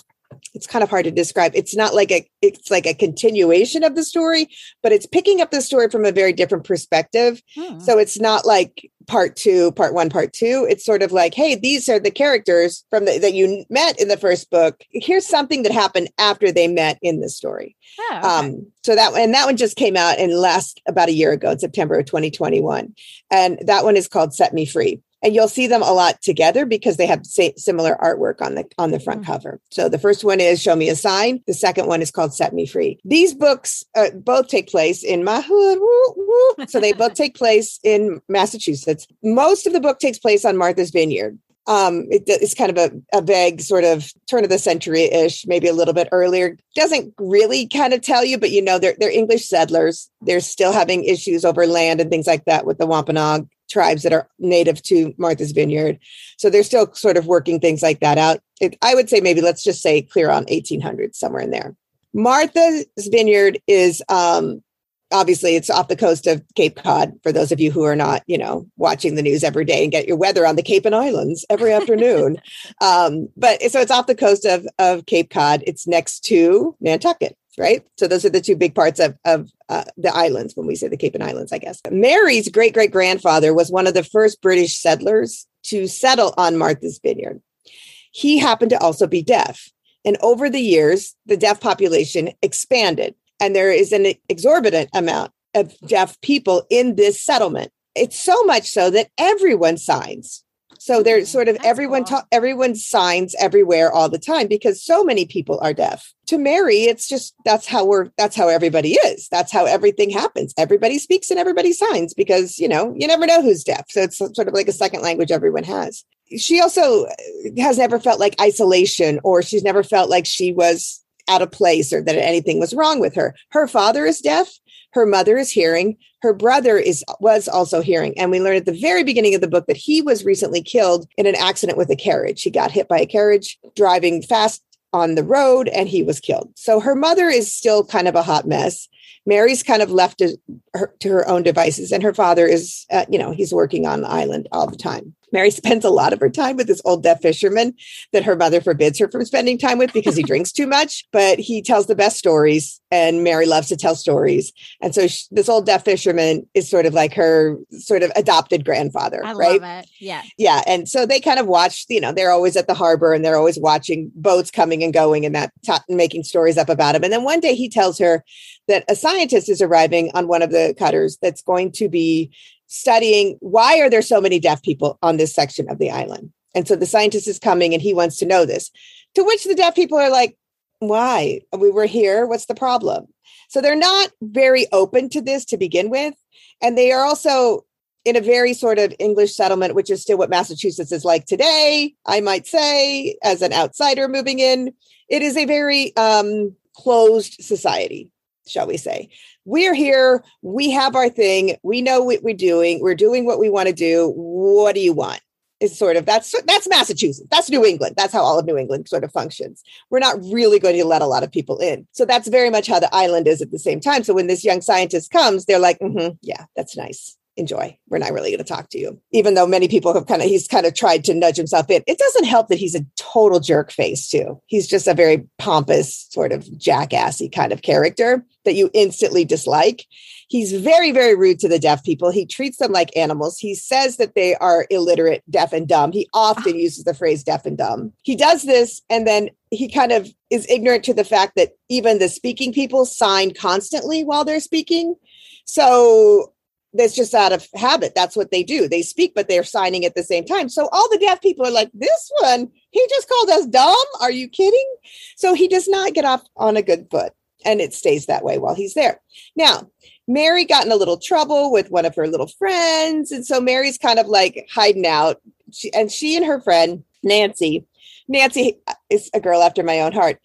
it's kind of hard to describe. It's not like a it's like a continuation of the story, but it's picking up the story from a very different perspective. Hmm. So it's not like part two, part one, part two. It's sort of like, hey, these are the characters from the, that you met in the first book. Here's something that happened after they met in the story. Oh, okay. um, so that and that one just came out in last about a year ago in September of 2021, and that one is called Set Me Free and you'll see them a lot together because they have similar artwork on the on the front mm-hmm. cover. So the first one is Show Me a Sign. The second one is called Set Me Free. These books uh, both take place in my hood. Woo, woo. So they both take place in Massachusetts. Most of the book takes place on Martha's Vineyard. Um, it, it's kind of a, a vague sort of turn of the century ish, maybe a little bit earlier. Doesn't really kind of tell you, but you know, they're, they're English settlers. They're still having issues over land and things like that with the Wampanoag tribes that are native to Martha's Vineyard. So they're still sort of working things like that out. It, I would say maybe let's just say clear on 1800 somewhere in there. Martha's Vineyard is um, obviously it's off the coast of Cape Cod for those of you who are not, you know, watching the news every day and get your weather on the Cape and Islands every afternoon. [LAUGHS] um, but so it's off the coast of, of Cape Cod. It's next to Nantucket right? So those are the two big parts of, of uh, the islands when we say the Cape and Islands, I guess. Mary's great great grandfather was one of the first British settlers to settle on Martha's Vineyard. He happened to also be deaf. And over the years, the deaf population expanded, and there is an exorbitant amount of deaf people in this settlement. It's so much so that everyone signs so there's mm, sort of That's everyone cool. ta- everyone signs everywhere all the time because so many people are deaf. To Mary, it's just that's how we're that's how everybody is. That's how everything happens. Everybody speaks and everybody signs because you know you never know who's deaf. So it's sort of like a second language everyone has. She also has never felt like isolation or she's never felt like she was out of place or that anything was wrong with her. Her father is deaf her mother is hearing. Her brother is was also hearing. And we learn at the very beginning of the book that he was recently killed in an accident with a carriage. He got hit by a carriage driving fast on the road and he was killed. So her mother is still kind of a hot mess. Mary's kind of left to her, to her own devices, and her father is, uh, you know, he's working on the island all the time. Mary [LAUGHS] spends a lot of her time with this old deaf fisherman that her mother forbids her from spending time with because he [LAUGHS] drinks too much, but he tells the best stories and Mary loves to tell stories. And so she, this old deaf fisherman is sort of like her sort of adopted grandfather, I right? Yeah. Yeah. And so they kind of watch, you know, they're always at the harbor and they're always watching boats coming and going and that t- making stories up about him. And then one day he tells her that a scientist is arriving on one of the cutters that's going to be studying why are there so many deaf people on this section of the island? And so the scientist is coming and he wants to know this. To which the deaf people are like why? We were here. What's the problem? So they're not very open to this to begin with. And they are also in a very sort of English settlement, which is still what Massachusetts is like today, I might say, as an outsider moving in. It is a very um, closed society, shall we say. We're here, we have our thing, we know what we're doing, we're doing what we want to do. What do you want? Is sort of that's that's Massachusetts. That's New England. That's how all of New England sort of functions. We're not really going to let a lot of people in. So that's very much how the island is at the same time. So when this young scientist comes, they're like, mm-hmm, "Yeah, that's nice enjoy. We're not really going to talk to you. Even though many people have kind of, he's kind of tried to nudge himself in. It doesn't help that he's a total jerk face, too. He's just a very pompous, sort of jackassy kind of character that you instantly dislike. He's very, very rude to the deaf people. He treats them like animals. He says that they are illiterate, deaf, and dumb. He often ah. uses the phrase deaf and dumb. He does this, and then he kind of is ignorant to the fact that even the speaking people sign constantly while they're speaking. So that's just out of habit. That's what they do. They speak, but they're signing at the same time. So all the deaf people are like, this one, he just called us dumb. Are you kidding? So he does not get off on a good foot. And it stays that way while he's there. Now, Mary got in a little trouble with one of her little friends. And so Mary's kind of like hiding out. She, and she and her friend, Nancy, Nancy is a girl after my own heart.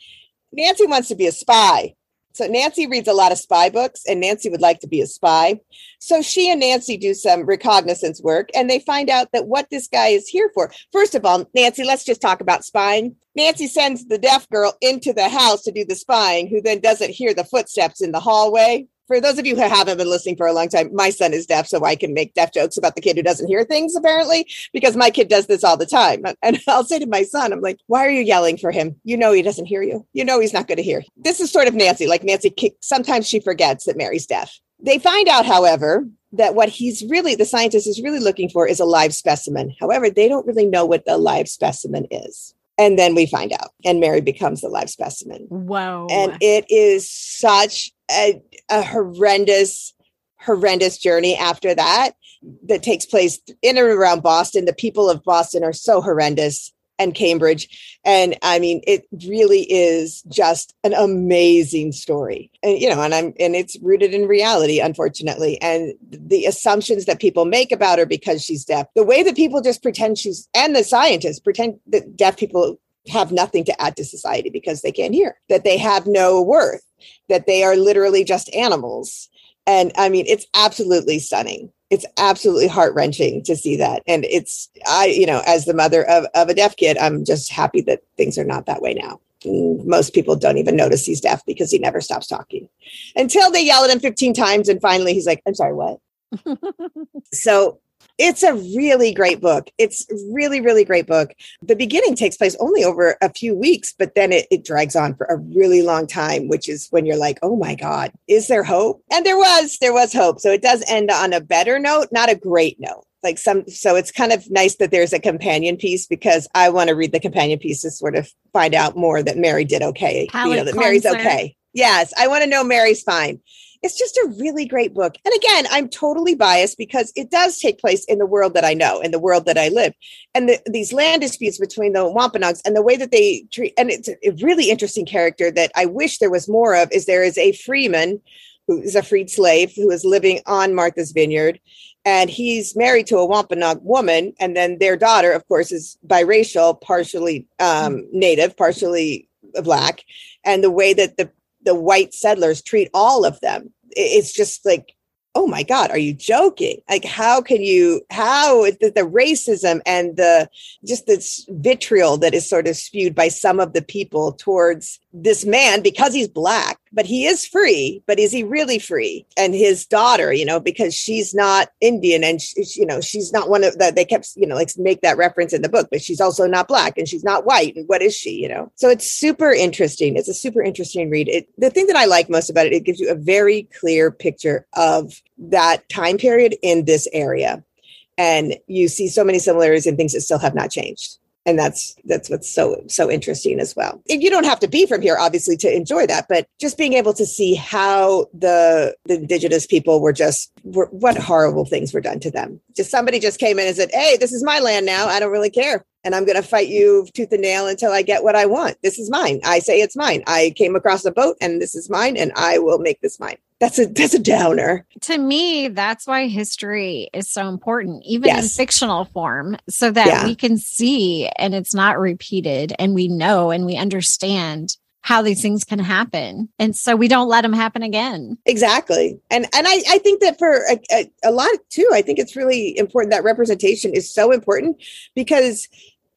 Nancy wants to be a spy. So Nancy reads a lot of spy books, and Nancy would like to be a spy. So she and Nancy do some reconnaissance work, and they find out that what this guy is here for. First of all, Nancy, let's just talk about spying. Nancy sends the deaf girl into the house to do the spying, who then doesn't hear the footsteps in the hallway for those of you who haven't been listening for a long time, my son is deaf, so I can make deaf jokes about the kid who doesn't hear things, apparently, because my kid does this all the time. [LAUGHS] And I'll say to my son, I'm like, why are you yelling for him? You know he doesn't hear you. You know he's not going to hear. This is sort of Nancy. Like Nancy, sometimes she forgets that Mary's deaf. They find out, however, that what he's really, the scientist is really looking for is a live specimen. However, they don't really know what the live specimen is. And then we find out, and Mary becomes the live specimen. Wow. And it is such a, a horrendous, horrendous journey after that that takes place in and around Boston. The people of Boston are so horrendous and Cambridge. And I mean, it really is just an amazing story. And, you know, and I'm, and it's rooted in reality, unfortunately. And the assumptions that people make about her because she's deaf, the way that people just pretend she's, and the scientists pretend that deaf people have nothing to add to society because they can't hear, that they have no worth, that they are literally just animals. And I mean, it's absolutely stunning. It's absolutely heart wrenching to see that. And it's, I, you know, as the mother of, of a deaf kid, I'm just happy that things are not that way now. Mm, most people don't even notice he's deaf because he never stops talking until they yell at him 15 times. And finally he's like, I'm sorry, what? [LAUGHS] so it's a really great book. It's really, really great book. The beginning takes place only over a few weeks, but then it, it drags on for a really long time, which is when you're like, oh my God, is there hope? And there was, there was hope. So it does end on a better note, not a great note like some so it's kind of nice that there's a companion piece because i want to read the companion piece to sort of find out more that mary did okay Palate you know that mary's okay yes i want to know mary's fine it's just a really great book. And again, I'm totally biased because it does take place in the world that I know, in the world that I live. And the, these land disputes between the Wampanoags and the way that they treat, and it's a really interesting character that I wish there was more of, is there is a freeman who is a freed slave who is living on Martha's Vineyard. And he's married to a Wampanoag woman. And then their daughter, of course, is biracial, partially um, native, partially black. And the way that the the white settlers treat all of them. It's just like oh my god are you joking? Like how can you how the, the, racism and the just this vitriol that is sort of spewed by some of the people towards this man because he's black but he is free but is he really free? And his daughter you know because she's not indian and she, you know she's not one of the they kept you know like make that reference in the book but she's also not black and she's not white and what is she you know? So it's super interesting. It's a super interesting read. It the thing that i like most about it it gives you a very clear picture of that time period in this area. And you see so many similarities and things that still have not changed and that's that's what's so so interesting as well and you don't have to be from here obviously to enjoy that but just being able to see how the, the indigenous people were just were, what horrible things were done to them just somebody just came in and said hey this is my land now i don't really care and I'm going to fight you tooth and nail until I get what I want. This is mine. I say it's mine. I came across a boat and this is mine and I will make this mine. That's a that's a downer. To me, that's why history is so important, even yes. in fictional form, so that yeah. we can see and it's not repeated and we know and we understand how these things can happen and so we don't let them happen again exactly and and i i think that for a, a, a, lot too i think it's really important that representation is so important because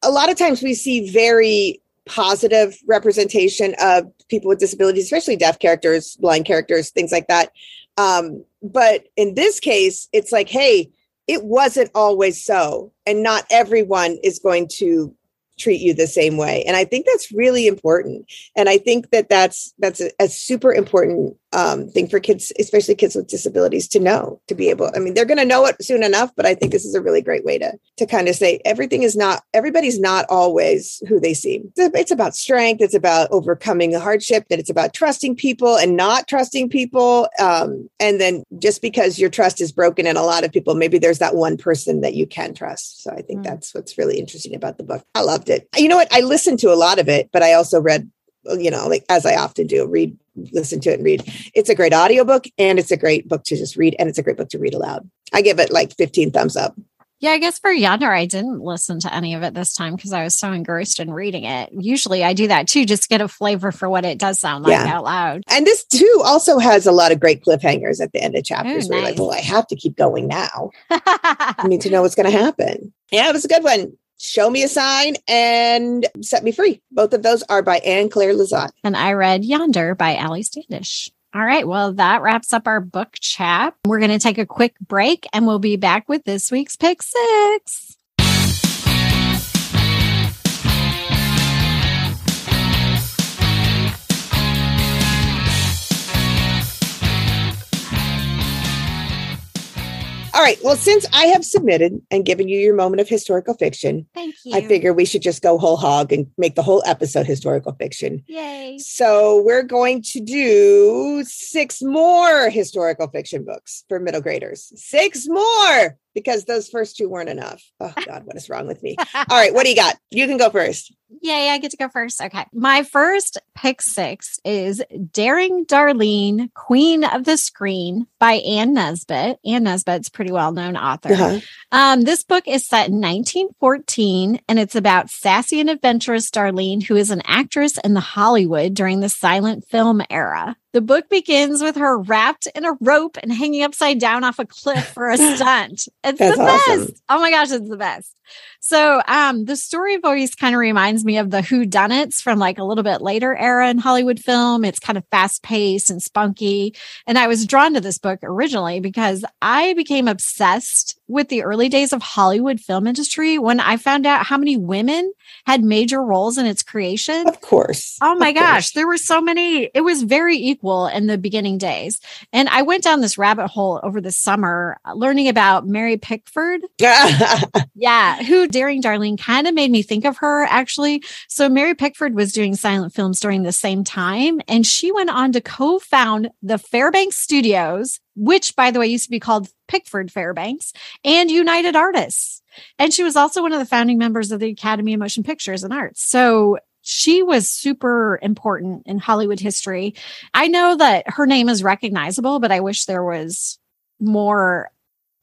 a lot of times we see very positive representation of people with disabilities especially deaf characters blind characters things like that. Um, but in this case it's like hey it wasn't always so and not everyone is going to treat you the same way. And i think that's really important. And i think that that's that's a, a super important um, thing for kids especially kids with disabilities to know to be able i mean they're going to know it soon enough but i think this is a really great way to to kind of say everything is not everybody's not always who they seem. It's about strength it's about overcoming a hardship that it's about trusting people and not trusting people um, and then just because your trust is broken in a lot of people maybe there's that one person that you can trust. So i think mm. that's what's really interesting about the book. I loved it. You know what? I listened to a lot of it but i also read you know like as i often do read listen to it and read. It's a great audiobook and it's a great book to just read and it's a great book to read aloud. I give it like 15 thumbs up. Yeah, I guess for Yonder, I didn't listen to any of it this time because I was so engrossed in reading it. Usually I do that too, just get a flavor for what it does sound like yeah. out loud. And this too also has a lot of great cliffhangers at the end of chapters Ooh, where nice. you're like, well, I have to keep going now. [LAUGHS] I need to know what's going to happen. Yeah, it was a good one. Show Me a Sign and Set Me Free. Both of those are by Ann Clare LeZotte. And I read Yonder by Ali Standish. All right. Well, that wraps up our book chat. We're going to take a quick break and we'll be back with this week's Pick Six. All right. Well, since I have submitted and given you your moment of historical fiction, thank you. I figure we should just go whole hog and make the whole episode historical fiction. Yay. So we're going to do six more historical fiction books for middle graders. Six more because those first two weren't enough. Oh [LAUGHS] God, what is wrong with me? All right, what do you got? You can go first. Yay, I get to go first. Okay. My first pick six is Daring Darlene, Queen of the Screen by Anne Nesbet. Anne Nesbet's pretty well known author. Uh-huh. Um, this book is set in 1914 and it's about sassy and adventurous Darlene, who is an actress in the Hollywood during the silent film era. The book begins with her wrapped in a rope and hanging upside down off a cliff for a [LAUGHS] stunt. It's the best. Awesome. Oh my gosh, it's the best. So um, the story voice kind of reminds me of the Who Done It's from like a little bit later era in Hollywood film. It's kind of fast paced and spunky. And I was drawn to this book originally because I became obsessed with the early days of Hollywood film industry when I found out how many women had major roles in its creation. Of course. Oh my gosh, course. there were so many. It was very equal in the beginning days. And I went down this rabbit hole over the summer uh, learning about Mary Pickford. [LAUGHS] yeah, who Daring Darlene kind of made me think of her actually. So Mary Pickford was doing silent films during the same time and she went on to co-found the Fairbanks Studios, which by the way used to be called Pickford Fairbanks and United Artists. And she was also one of the founding members of the Academy of Motion Pictures and Arts. So she was super important in Hollywood history. I know that her name is recognizable, but I wish there was more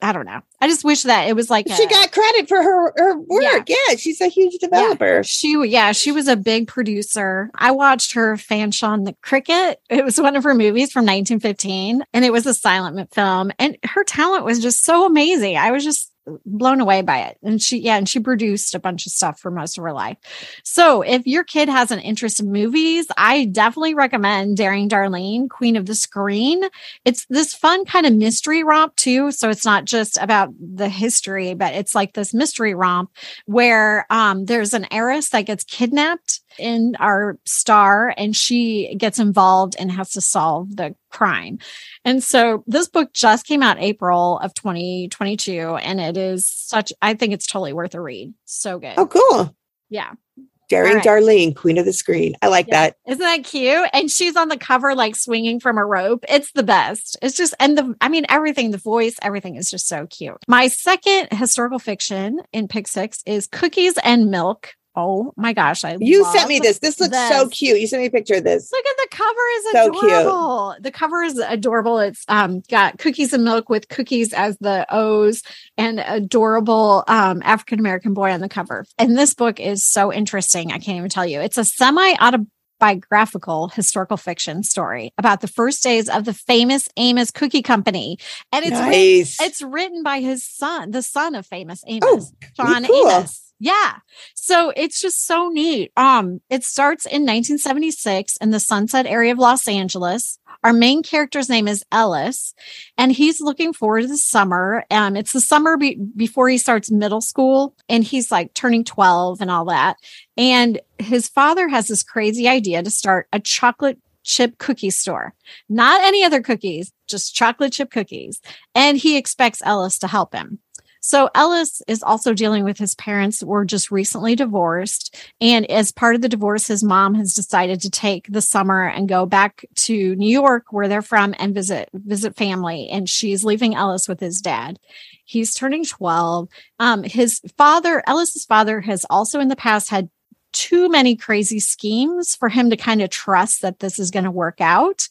I don't know. I just wish that it was like she a, got credit for her her work. Yeah, yeah she's a huge developer. Yeah, she yeah, she was a big producer. I watched her Fanchon the Cricket. It was one of her movies from 1915 and it was a silent film and her talent was just so amazing. I was just blown away by it. And she, yeah, and she produced a bunch of stuff for most of her life. So if your kid has an interest in movies, I definitely recommend Daring Darlene, Queen of the Screen. It's this fun kind of mystery romp too. So it's not just about the history, but it's like this mystery romp where um, there's an heiress that gets kidnapped in our star and she gets involved and has to solve the crime. And so this book just came out April of 2022 and it is such I think it's totally worth a read. So good. Oh cool. Yeah. Daring right. Darlene, Queen of the Screen. I like yeah. that. Isn't that cute? And she's on the cover, like swinging from a rope. It's the best. It's just, and the, I mean, everything, the voice, everything is just so cute. My second historical fiction in Pick Six is Cookies and Milk Oh my gosh, I You sent me this. This looks this. so cute. You sent me a picture of this. Look at the cover is so adorable. Cute. The cover is adorable. It's um got cookies and milk with cookies as the O's and adorable um African American boy on the cover. And this book is so interesting. I can't even tell you. It's a semi autobiographical historical fiction story about the first days of the famous Amos Cookie Company. And it's nice. written, it's written by his son, the son of famous Amos, oh, Shawn cool. Amos. Yeah. So it's just so neat. Um, it starts in 1976 in the Sunset area of Los Angeles. Our main character's name is Ellis, and he's looking forward to the summer. Um, it's the summer be- before he starts middle school, and he's like turning 12 and all that. And his father has this crazy idea to start a chocolate chip cookie store. Not any other cookies, just chocolate chip cookies. And he expects Ellis to help him. So Ellis is also dealing with his parents were just recently divorced. And as part of the divorce, his mom has decided to take the summer and go back to New York where they're from and visit, visit family. And she's leaving Ellis with his dad. He's turning 12. Um, his father, Ellis's father has also in the past had too many crazy schemes for him to kind of trust that this is going to work out.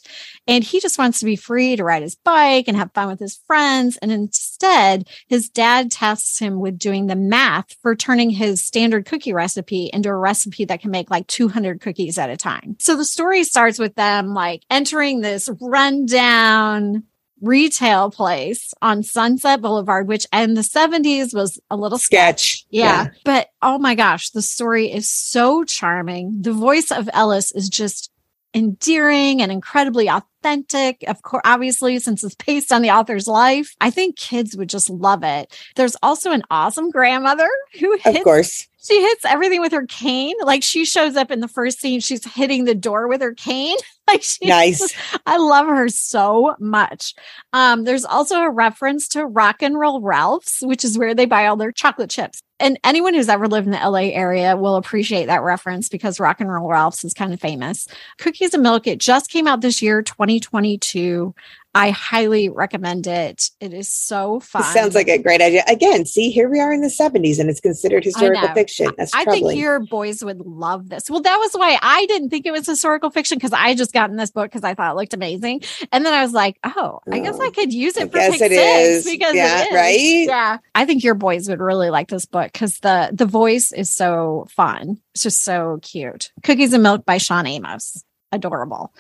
And he just wants to be free to ride his bike and have fun with his friends. And instead, his dad tests him with doing the math for turning his standard cookie recipe into a recipe that can make like 200 cookies at a time. So the story starts with them like entering this rundown retail place on Sunset Boulevard, which in the 70s was a little sketch. sketch. Yeah. yeah. But oh my gosh, the story is so charming. The voice of Ellis is just endearing and incredibly authentic. Of course, obviously, since it's based on the author's life, I think kids would just love it. There's also an awesome grandmother who hits, of course she hits everything with her cane. Like she shows up in the first scene, she's hitting the door with her cane. [LAUGHS] like she nice. [LAUGHS] I love her so much. Um, there's also a reference to Rock and Roll Ralph's, which is where they buy all their chocolate chips. And anyone who's ever lived in the LA area will appreciate that reference because Rock and Roll Ralph's is kind of famous. Cookies and Milk, it just came out this year, 2022. I highly recommend it. It is so fun. It sounds like a great idea. Again, see, here we are in the 70s and it's considered historical fiction. That's I think your boys would love this. Well, that was why I didn't think it was historical fiction because I just got in this book because I thought it looked amazing. And then I was like, oh, I guess I oh, could use it I for guess it is. because yeah, it is. right? Yeah. I think your boys would really like this book because the the voice is so fun. It's just so cute. Cookies and Milk by Shawn Amos. Adorable.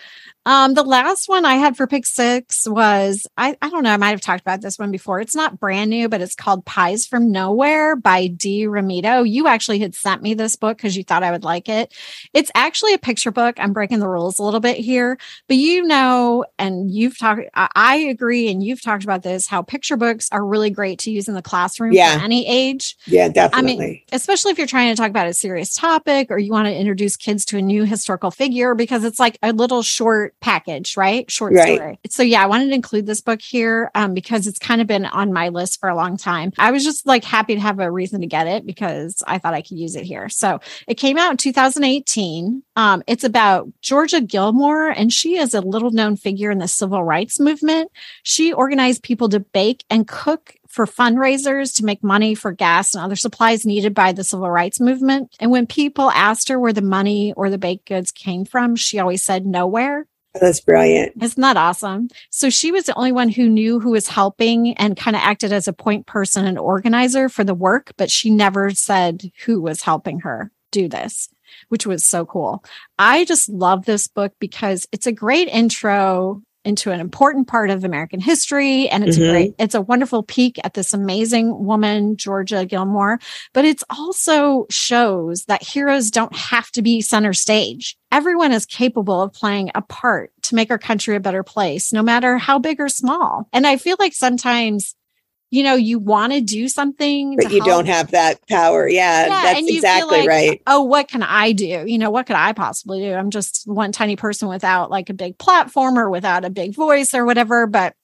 Um, the last one I had for pick six was I, I don't know, I might have talked about this one before. It's not brand new, but it's called Pies from Nowhere by Dee Romito. You actually had sent me this book because you thought I would like it. It's actually a picture book. I'm breaking the rules a little bit here, but you know, and you've talked, I, I agree, and you've talked about this, how picture books are really great to use in the classroom yeah. for any age. Yeah, definitely. I mean, especially if you're trying to talk about a serious topic or you want to introduce kids to a new historical figure because it's like a little short package, right? Short right. story. So yeah, I wanted to include this book here um, because it's kind of been on my list for a long time. I was just like happy to have a reason to get it because I thought I could use it here. So it came out in 2018. Um, it's about Georgia Gilmore, and she is a little known figure in the civil rights movement. She organized people to bake and cook for fundraisers to make money for gas and other supplies needed by the civil rights movement. And when people asked her where the money or the baked goods came from, she always said nowhere. Oh, that's brilliant. Isn't that awesome? So she was the only one who knew who was helping and kind of acted as a point person and organizer for the work, but she never said who was helping her do this, which was so cool. I just love this book because it's a great intro into an important part of American history. And it's mm-hmm. great. It's a wonderful peek at this amazing woman, Georgia Gilmore, but it's also shows that heroes don't have to be center stage. Everyone is capable of playing a part to make our country a better place, no matter how big or small. And I feel like sometimes you know, you want to do something, but you help. don't have that power. Yeah, yeah that's exactly like, right. Oh, what can I do? You know, what could I possibly do? I'm just one tiny person without like a big platform or without a big voice or whatever. But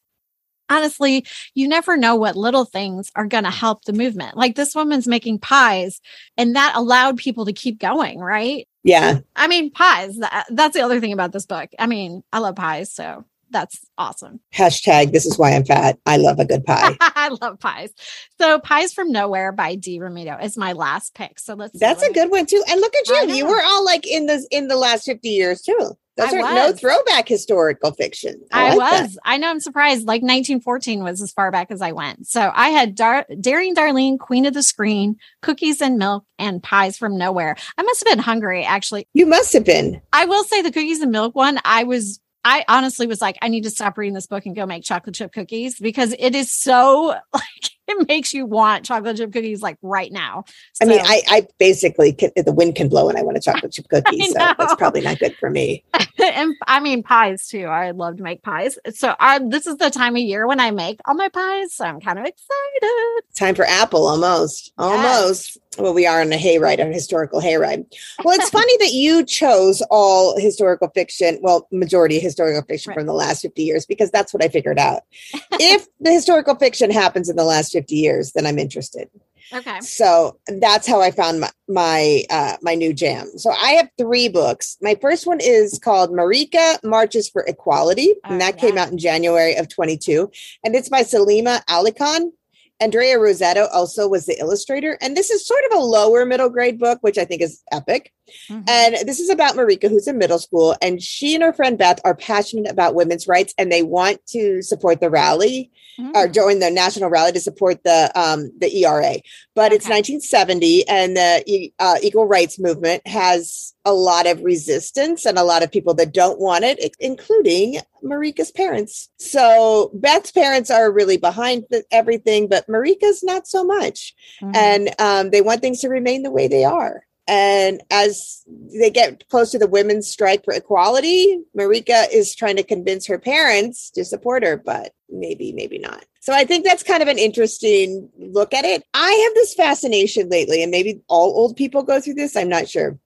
honestly, you never know what little things are going to help the movement. Like this woman's making pies, and that allowed people to keep going, right? Yeah. I mean, pies. That, that's the other thing about this book. I mean, I love pies, so that's awesome. Hashtag this is why I'm fat. I love a good pie. [LAUGHS] I love pies. So Pies from Nowhere by Dee Romito is my last pick. So let's That's a good one too. And look at you. You were all like in the in the last 50 years too. Those I are no throwback historical fiction. I, like that. was. I know I'm surprised. Like 1914 was as far back as I went. So I had Dar- Daring Darlene, Queen of the Screen, Cookies and Milk, and Pies from Nowhere. I must have been hungry, actually. You must have been. I will say the Cookies and Milk one, I was. I honestly was like, I need to stop reading this book and go make chocolate chip cookies because it is so [LAUGHS] like it makes you want chocolate chip cookies like right now. I mean, I, I basically can, the wind can blow and I want a chocolate chip [LAUGHS] cookie. So that's probably not good for me. [LAUGHS] and I mean pies too. I love to make pies. So I, this is the time of year when I make all my pies. So I'm kind of excited. Time for apple almost. Almost. Well, we are on a hayride, a historical hayride. Well, it's funny that you chose all historical fiction, well, majority historical fiction Right. from the last 50 years, because that's what I figured out. if the historical fiction happens in the last 50 years, then I'm interested. Okay. So that's how I found my my uh, my new jam. So I have three books. My first one is called Marika Marches for Equality, Oh, and that came out in January of 22, and it's by Salima Alikhan. Andrea Rossetto also was the illustrator, and this is sort of a lower middle grade book, which I think is epic. Mhm. And this is about Marika, who's in middle school, and she and her friend Beth are passionate about women's rights, and they want to support the rally or Mm. join the national rally to support the um, the ERA. But it's 1970, and the uh, equal rights movement has a lot of resistance and a lot of people that don't want it, including Marika's parents. So Beth's parents are really behind the, everything, but Marika's not so much Mhm. and um, they want things to remain the way they are. And as they get close to the women's strike for equality, Marika is trying to convince her parents to support her, but maybe, maybe not. So I think that's kind of an interesting look at it. I have this fascination lately, and maybe all old people go through this, I'm not sure.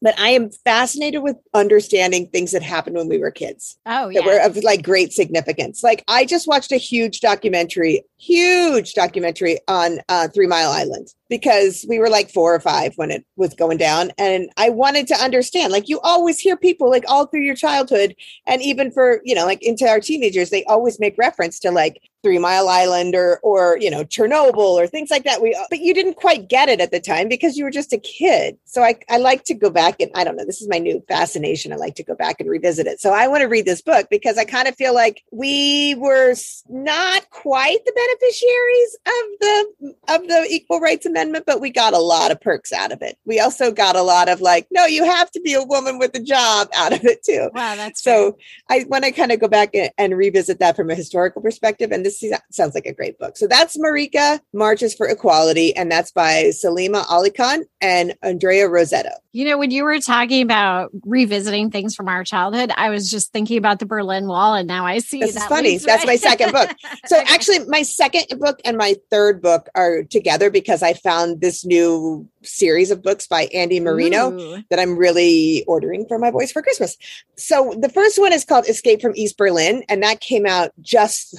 But I am fascinated with understanding things that happened when we were kids oh yeah. that were of like great significance. Like I just watched a huge documentary, huge documentary on uh, Three Mile Island because we were like four or five when it was going down, and I wanted to understand. Like you always hear people like all through your childhood, and even for you know like into our teenagers, they always make reference to like Three Mile Island or or you know Chernobyl or things like that. We uh, but you didn't quite get it at the time because you were just a kid. So I I like to go back and I don't know. This is my new fascination. I like to go back and revisit it. So I want to read this book because I kind of feel like we were not quite the beneficiaries of the of the Equal Rights Amendment, but we got a lot of perks out of it. We also got a lot of like, no, you have to be a woman with a job out of it too. wow, that's So I want to kind of go back and, and revisit that from a historical perspective. And this sounds like a great book. So that's Marika Marches for Equality, and that's by Salima Alikhan and Andrea Rossetto. You know, when you were talking about revisiting things from our childhood, I was just thinking about the Berlin Wall, and now I see This is that funny. leads That's right- my second book. [LAUGHS] So Okay. actually, my second book and my third book are together because I found this new series of books by Andy Marino. Ooh. that I'm really ordering for my boys for Christmas. So the first one is called Escape from East Berlin, and that came out just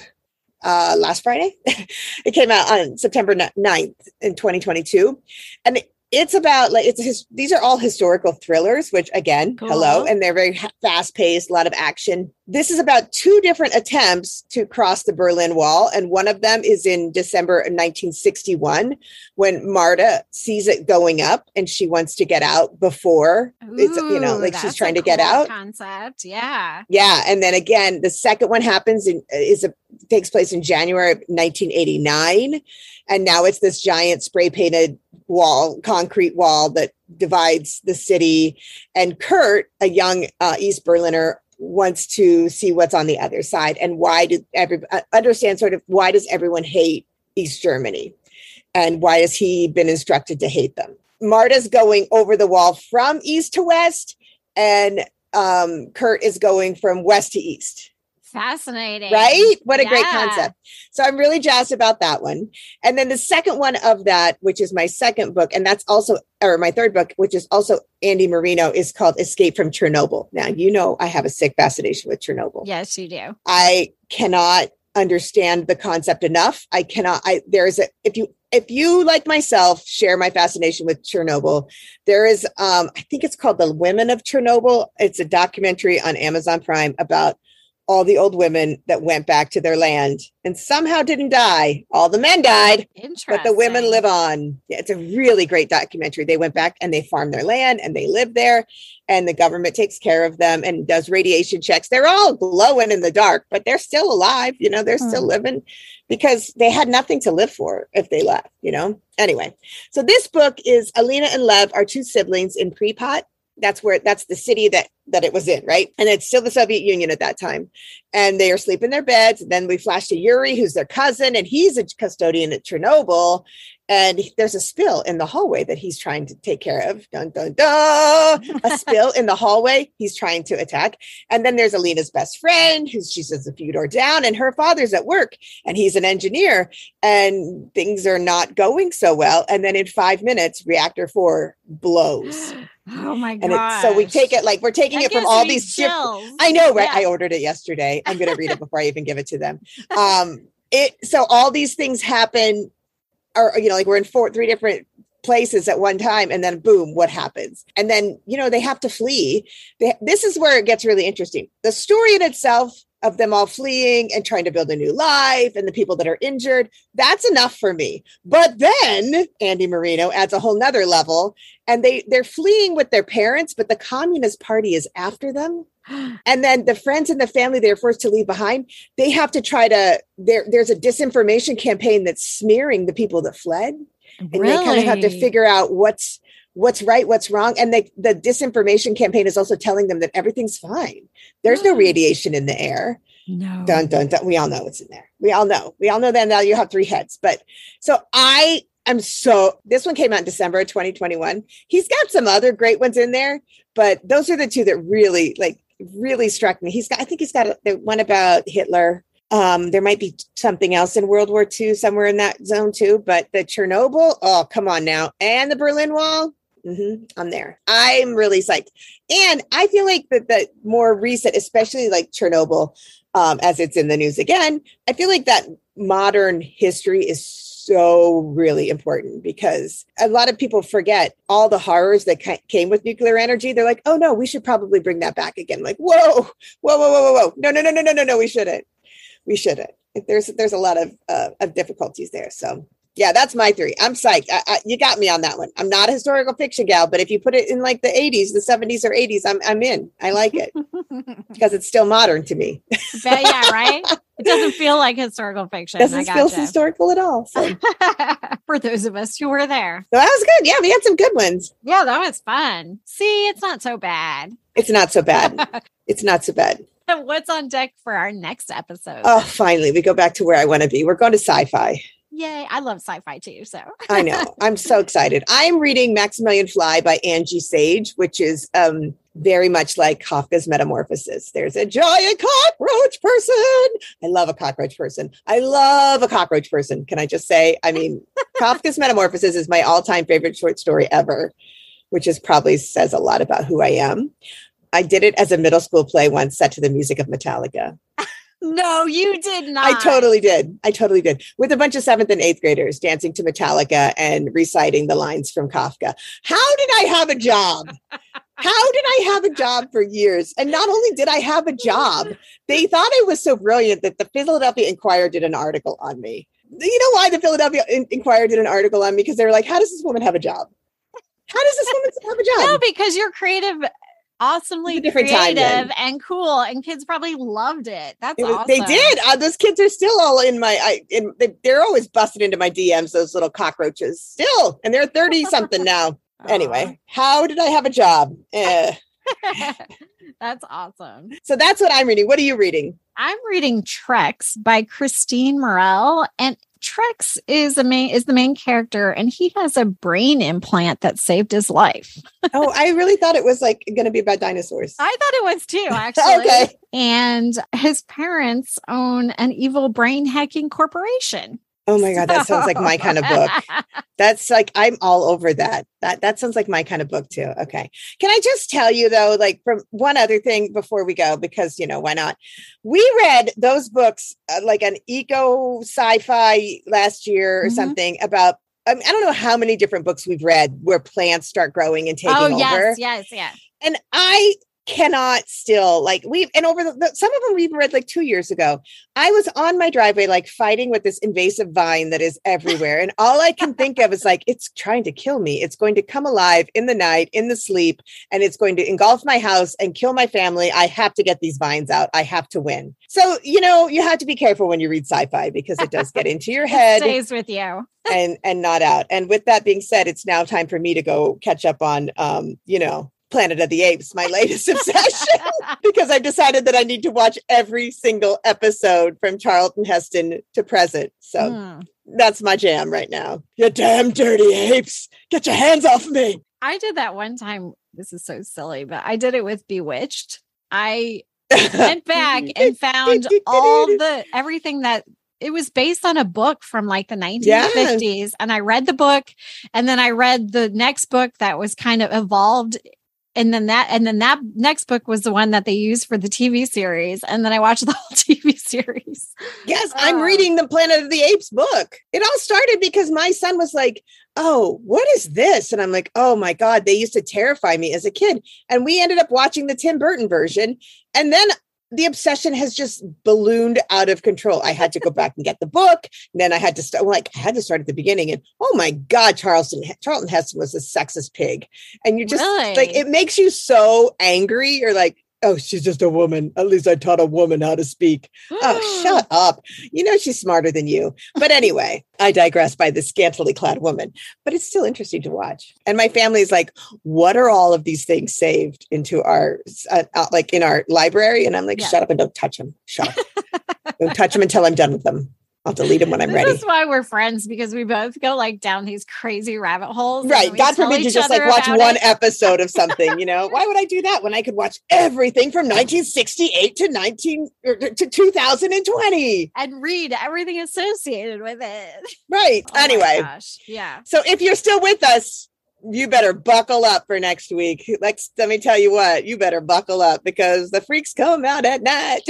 uh, last Friday. [LAUGHS] it came out on September 9th in 2022. And it's about like it's his, these are all historical thrillers, which again, Cool. hello, and they're very fast paced, a lot of action. This is about two different attempts to cross the Berlin Wall, and one of them is in December of 1961 when Marta sees it going up and she wants to get out before it's you know like she's trying to get out. Concept, yeah. Yeah, and then again, the second one happens in is a, takes place in January of 1989, and now it's this giant spray painted wall, concrete wall that divides the city. And Kurt, a young uh, East Berliner, wants to see what's on the other side and why did every uh, understand sort of why does everyone hate East Germany, and why has he been instructed to hate them? Marta's going over the wall from east to west, and um, Kurt is going from west to east. Fascinating. Right? What a great concept. So I'm really jazzed about that one. And then the second one of that, which is my second book, and that's also, or my third book, which is also Andy Marino, is called Escape from Chernobyl. Now, you know, I have a sick fascination with Chernobyl. Yes, you do. I cannot understand the concept enough. I cannot. I there is a if you if you like myself share my fascination with Chernobyl, there is um I think it's called The Women of Chernobyl. It's a documentary on Amazon Prime about all the old women that went back to their land and somehow didn't die. All the men died, but the women live on. Yeah, it's a really great documentary. They went back and they farm their land and they live there, and the government takes care of them and does radiation checks. They're all glowing in the dark, but they're still alive. You know, they're hmm. still living because they had nothing to live for if they left, you know? Anyway, so this book is Alina and Lev are two siblings in Pripyat that's where that's the city that that it was in right? And it's still the soviet union at that time. And they are sleeping in their beds. And then we flash to yuri who's their cousin and he's a custodian at chernobyl. And there's a spill in the hallway that he's trying to take care of. Dun dun dun. A [LAUGHS] spill in the hallway he's trying to attack. And then there's alina's best friend who's she's says a few door down and her father's at work and he's an engineer and things are not going so well. And then in five minutes reactor four blows [GASPS] [GASPS] [GASPS] Oh my god! So we take it like we're taking that it from all these. Different, I know, right? Yeah. I ordered it yesterday. I'm going to read it before I even give it to them. [LAUGHS] Um, it so all these things happen, or you know, like we're in four, three different places at one time, and then boom, what happens? And then you know they have to flee. They, this is where it gets really interesting. The story in itself of them all fleeing and trying to build a new life and the people that are injured that's enough for me. But then andy marino adds a whole nother level and they they're fleeing with their parents but the communist party is after them. [GASPS] And then the friends and the family they're forced to leave behind they have to try to there there's a disinformation campaign that's smearing the people that fled. And really? they kind of have to figure out what's what's right, what's wrong. And they, the disinformation campaign is also telling them that everything's fine. There's no radiation in the air. No. Dun, dun, dun. We all know what's in there. We all know. We all know that now you have three heads. But so I am so, this one came out in December of 2021. He's got some other great ones in there, but those are the two that really, like, really struck me. He's got, I think he's got a, one about Hitler. Um, there might be something else in World War II somewhere in that zone too, but the Chernobyl, oh, come on now. And the Berlin Wall, Mm-hmm. I'm there. I'm really psyched. And I feel like that the more recent, especially like Chernobyl, um, as it's in the news again, I feel like that modern history is so really important because a lot of people forget all the horrors that came with nuclear energy. They're like, oh no, we should probably bring that back again. Like, whoa, whoa, whoa, whoa, whoa, whoa. No, no, no, no, no, no, no, we shouldn't. We shouldn't. There's there's a lot of uh, of difficulties there. So yeah, that's my three. I'm psyched. I, I, you got me on that one. I'm not a historical fiction gal, but if you put it in like the 80s, the 70s or 80s, I'm I'm in. I like it [LAUGHS] because it's still modern to me. but yeah, right. [LAUGHS] It doesn't feel like historical fiction. Doesn't feel historical at all. So. [LAUGHS] For those of us who were there, so that was good. Yeah, we had some good ones. Yeah, that was fun. See, it's not so bad. It's not so bad. it's not so bad. What's on deck for our next episode? Oh, finally, we go back to where I want to be. We're going to sci-fi. Yay. I love sci fi too. So I know. I'm so excited. I'm reading Maximilian Fly by Angie Sage, which is um, very much like Kafka's Metamorphosis. There's a giant cockroach person. I love a cockroach person. I love a cockroach person. Can I just say? I mean, [LAUGHS] Kafka's Metamorphosis is my all time favorite short story ever, which is probably says a lot about who I am. I did it as a middle school play once set to the music of Metallica. No, you did not. I totally did. I totally did. With a bunch of seventh and eighth graders dancing to Metallica and reciting the lines from Kafka. How did I have a job? How did I have a job for years? And not only did I have a job, they thought I was so brilliant that the Philadelphia Inquirer did an article on me. You know why the Philadelphia Inquirer did an article on me? Because they were like, how does this woman have a job? How does this woman have a job? No, because you're creative awesomely different creative and cool and kids probably loved it. That's it was, awesome. they did. Uh, those kids are still all in my I, in, they, are always busted into my dms those little cockroaches still and they're 30 something [LAUGHS] now. Anyway how did i have a job? Eh. [LAUGHS] that's awesome. So that's what i'm reading. What are you reading? I'm reading Trex by Christyne Morrell and Trex is the main is the main character, and he has a brain implant that saved his life. [LAUGHS] oh, I really thought it was like going to be about dinosaurs. I thought it was too, [LAUGHS] actually. okay. And his parents own an evil brain hacking corporation. Oh my god, that sounds like my kind of book. [LAUGHS] That's like I'm all over that. That that sounds like my kind of book too. Okay. Can I just tell you though, like from one other thing before we go, because you know why not? We read those books uh, like an eco sci-fi last year or Mhm. something about. I, mean, I don't know how many different books we've read where plants start growing and taking oh over yes, yes, yes. and I cannot still like we and over the, the some of them we even read like two years ago. I was on my driveway like fighting with this invasive vine that is everywhere, and all I can think of is like it's trying to kill me. It's going to come alive in the night, in the sleep, and it's going to engulf my house and kill my family. I have to get these vines out. I have to win. So you know you have to be careful when you read sci-fi because it does get into your [LAUGHS] It head stays with you. and and not out. And with that being said, it's now time for me to go catch up on um, you know, Planet of the Apes, my latest [LAUGHS] obsession, [LAUGHS] because I decided that I need to watch every single episode from Charlton Heston to present. So Hmm. that's my jam right now. You damn dirty apes. Get your hands off me. I did that one time. This is so silly, but I did it with Bewitched. I [LAUGHS] went back and found all the everything that it was based on a book from like the 1950s and i read the book and then i read the next book that was kind of evolved and then that and then that next book was the one that they used for the tv series and then i watched the [LAUGHS] whole tv series Yes, oh. I'm Oh. reading the Planet of the Apes book. It all started because my son was like, Oh, what is this? And I'm like, Oh my God, they used to terrify me as a kid. And we ended up watching the Tim Burton version. And then the obsession has just ballooned out of control. I had to go back and get the book. And then I had to start, like, I had to start at the beginning. And oh my God, Charleston, Charlton Heston was a sexist pig. And you just like, it makes you so angry. You're like, Oh, she's just a woman. At least I taught a woman how to speak. Oh, shut up. You know she's smarter than you. But anyway, I digress by this scantily clad woman. But it's still interesting to watch. And my family is like, what are all of these things saved into our, uh, uh, like in our library? And I'm like, Yeah. shut up and don't touch them. Shut up. don't touch them until I'm done with them. I'll delete them when I'm this ready. is why we're friends because we both go like down these crazy rabbit holes. Right. God forbid you just like watch one it. [LAUGHS] episode of something, you know? Why would I do that when I could watch everything from 1968 to 19 or to 2020? and read everything associated with it. Right. Oh anyway, gosh. yeah. So if you're still with us, you better buckle up for next week. Like, let me tell you what, you better buckle up because the freaks come out at night. [LAUGHS]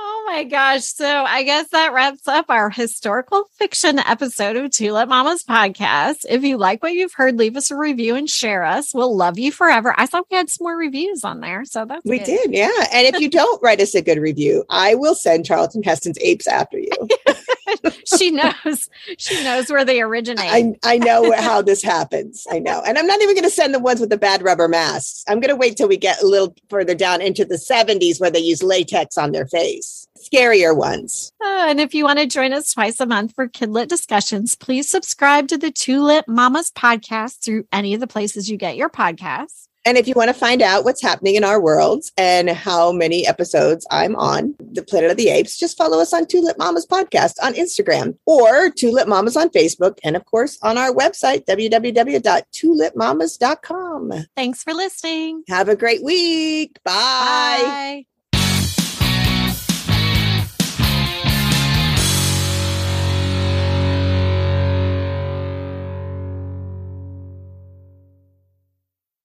Oh my gosh. So I guess that wraps up our historical fiction episode of Tulip Mamas podcast. If you like what you've heard, leave us a review and share us. We'll love you forever. I thought we had some more reviews on there. So that's we good. did, yeah. And if you [LAUGHS] don't write us a good review, I will send Charlton Heston's apes after you. [LAUGHS] [LAUGHS] she knows. She knows where they originate. I, I know how this happens. I know. And I'm not even going to send the ones with the bad rubber masks. I'm going to wait till we get a little further down into the 70s where they use latex on their face. Scarier ones. Uh, and if you want to join us twice a month for Kidlit discussions, please subscribe to the Tulip Mamas podcast through any of the places you get your podcasts. And if you want to find out what's happening in our worlds and how many episodes I'm on the Planet of the Apes, just follow us on Tulip Mamas podcast on Instagram or Tulip Mamas on Facebook. And of course, on our website, www.tulipmamas.com. Thanks for listening. Have a great week. Bye. Bye.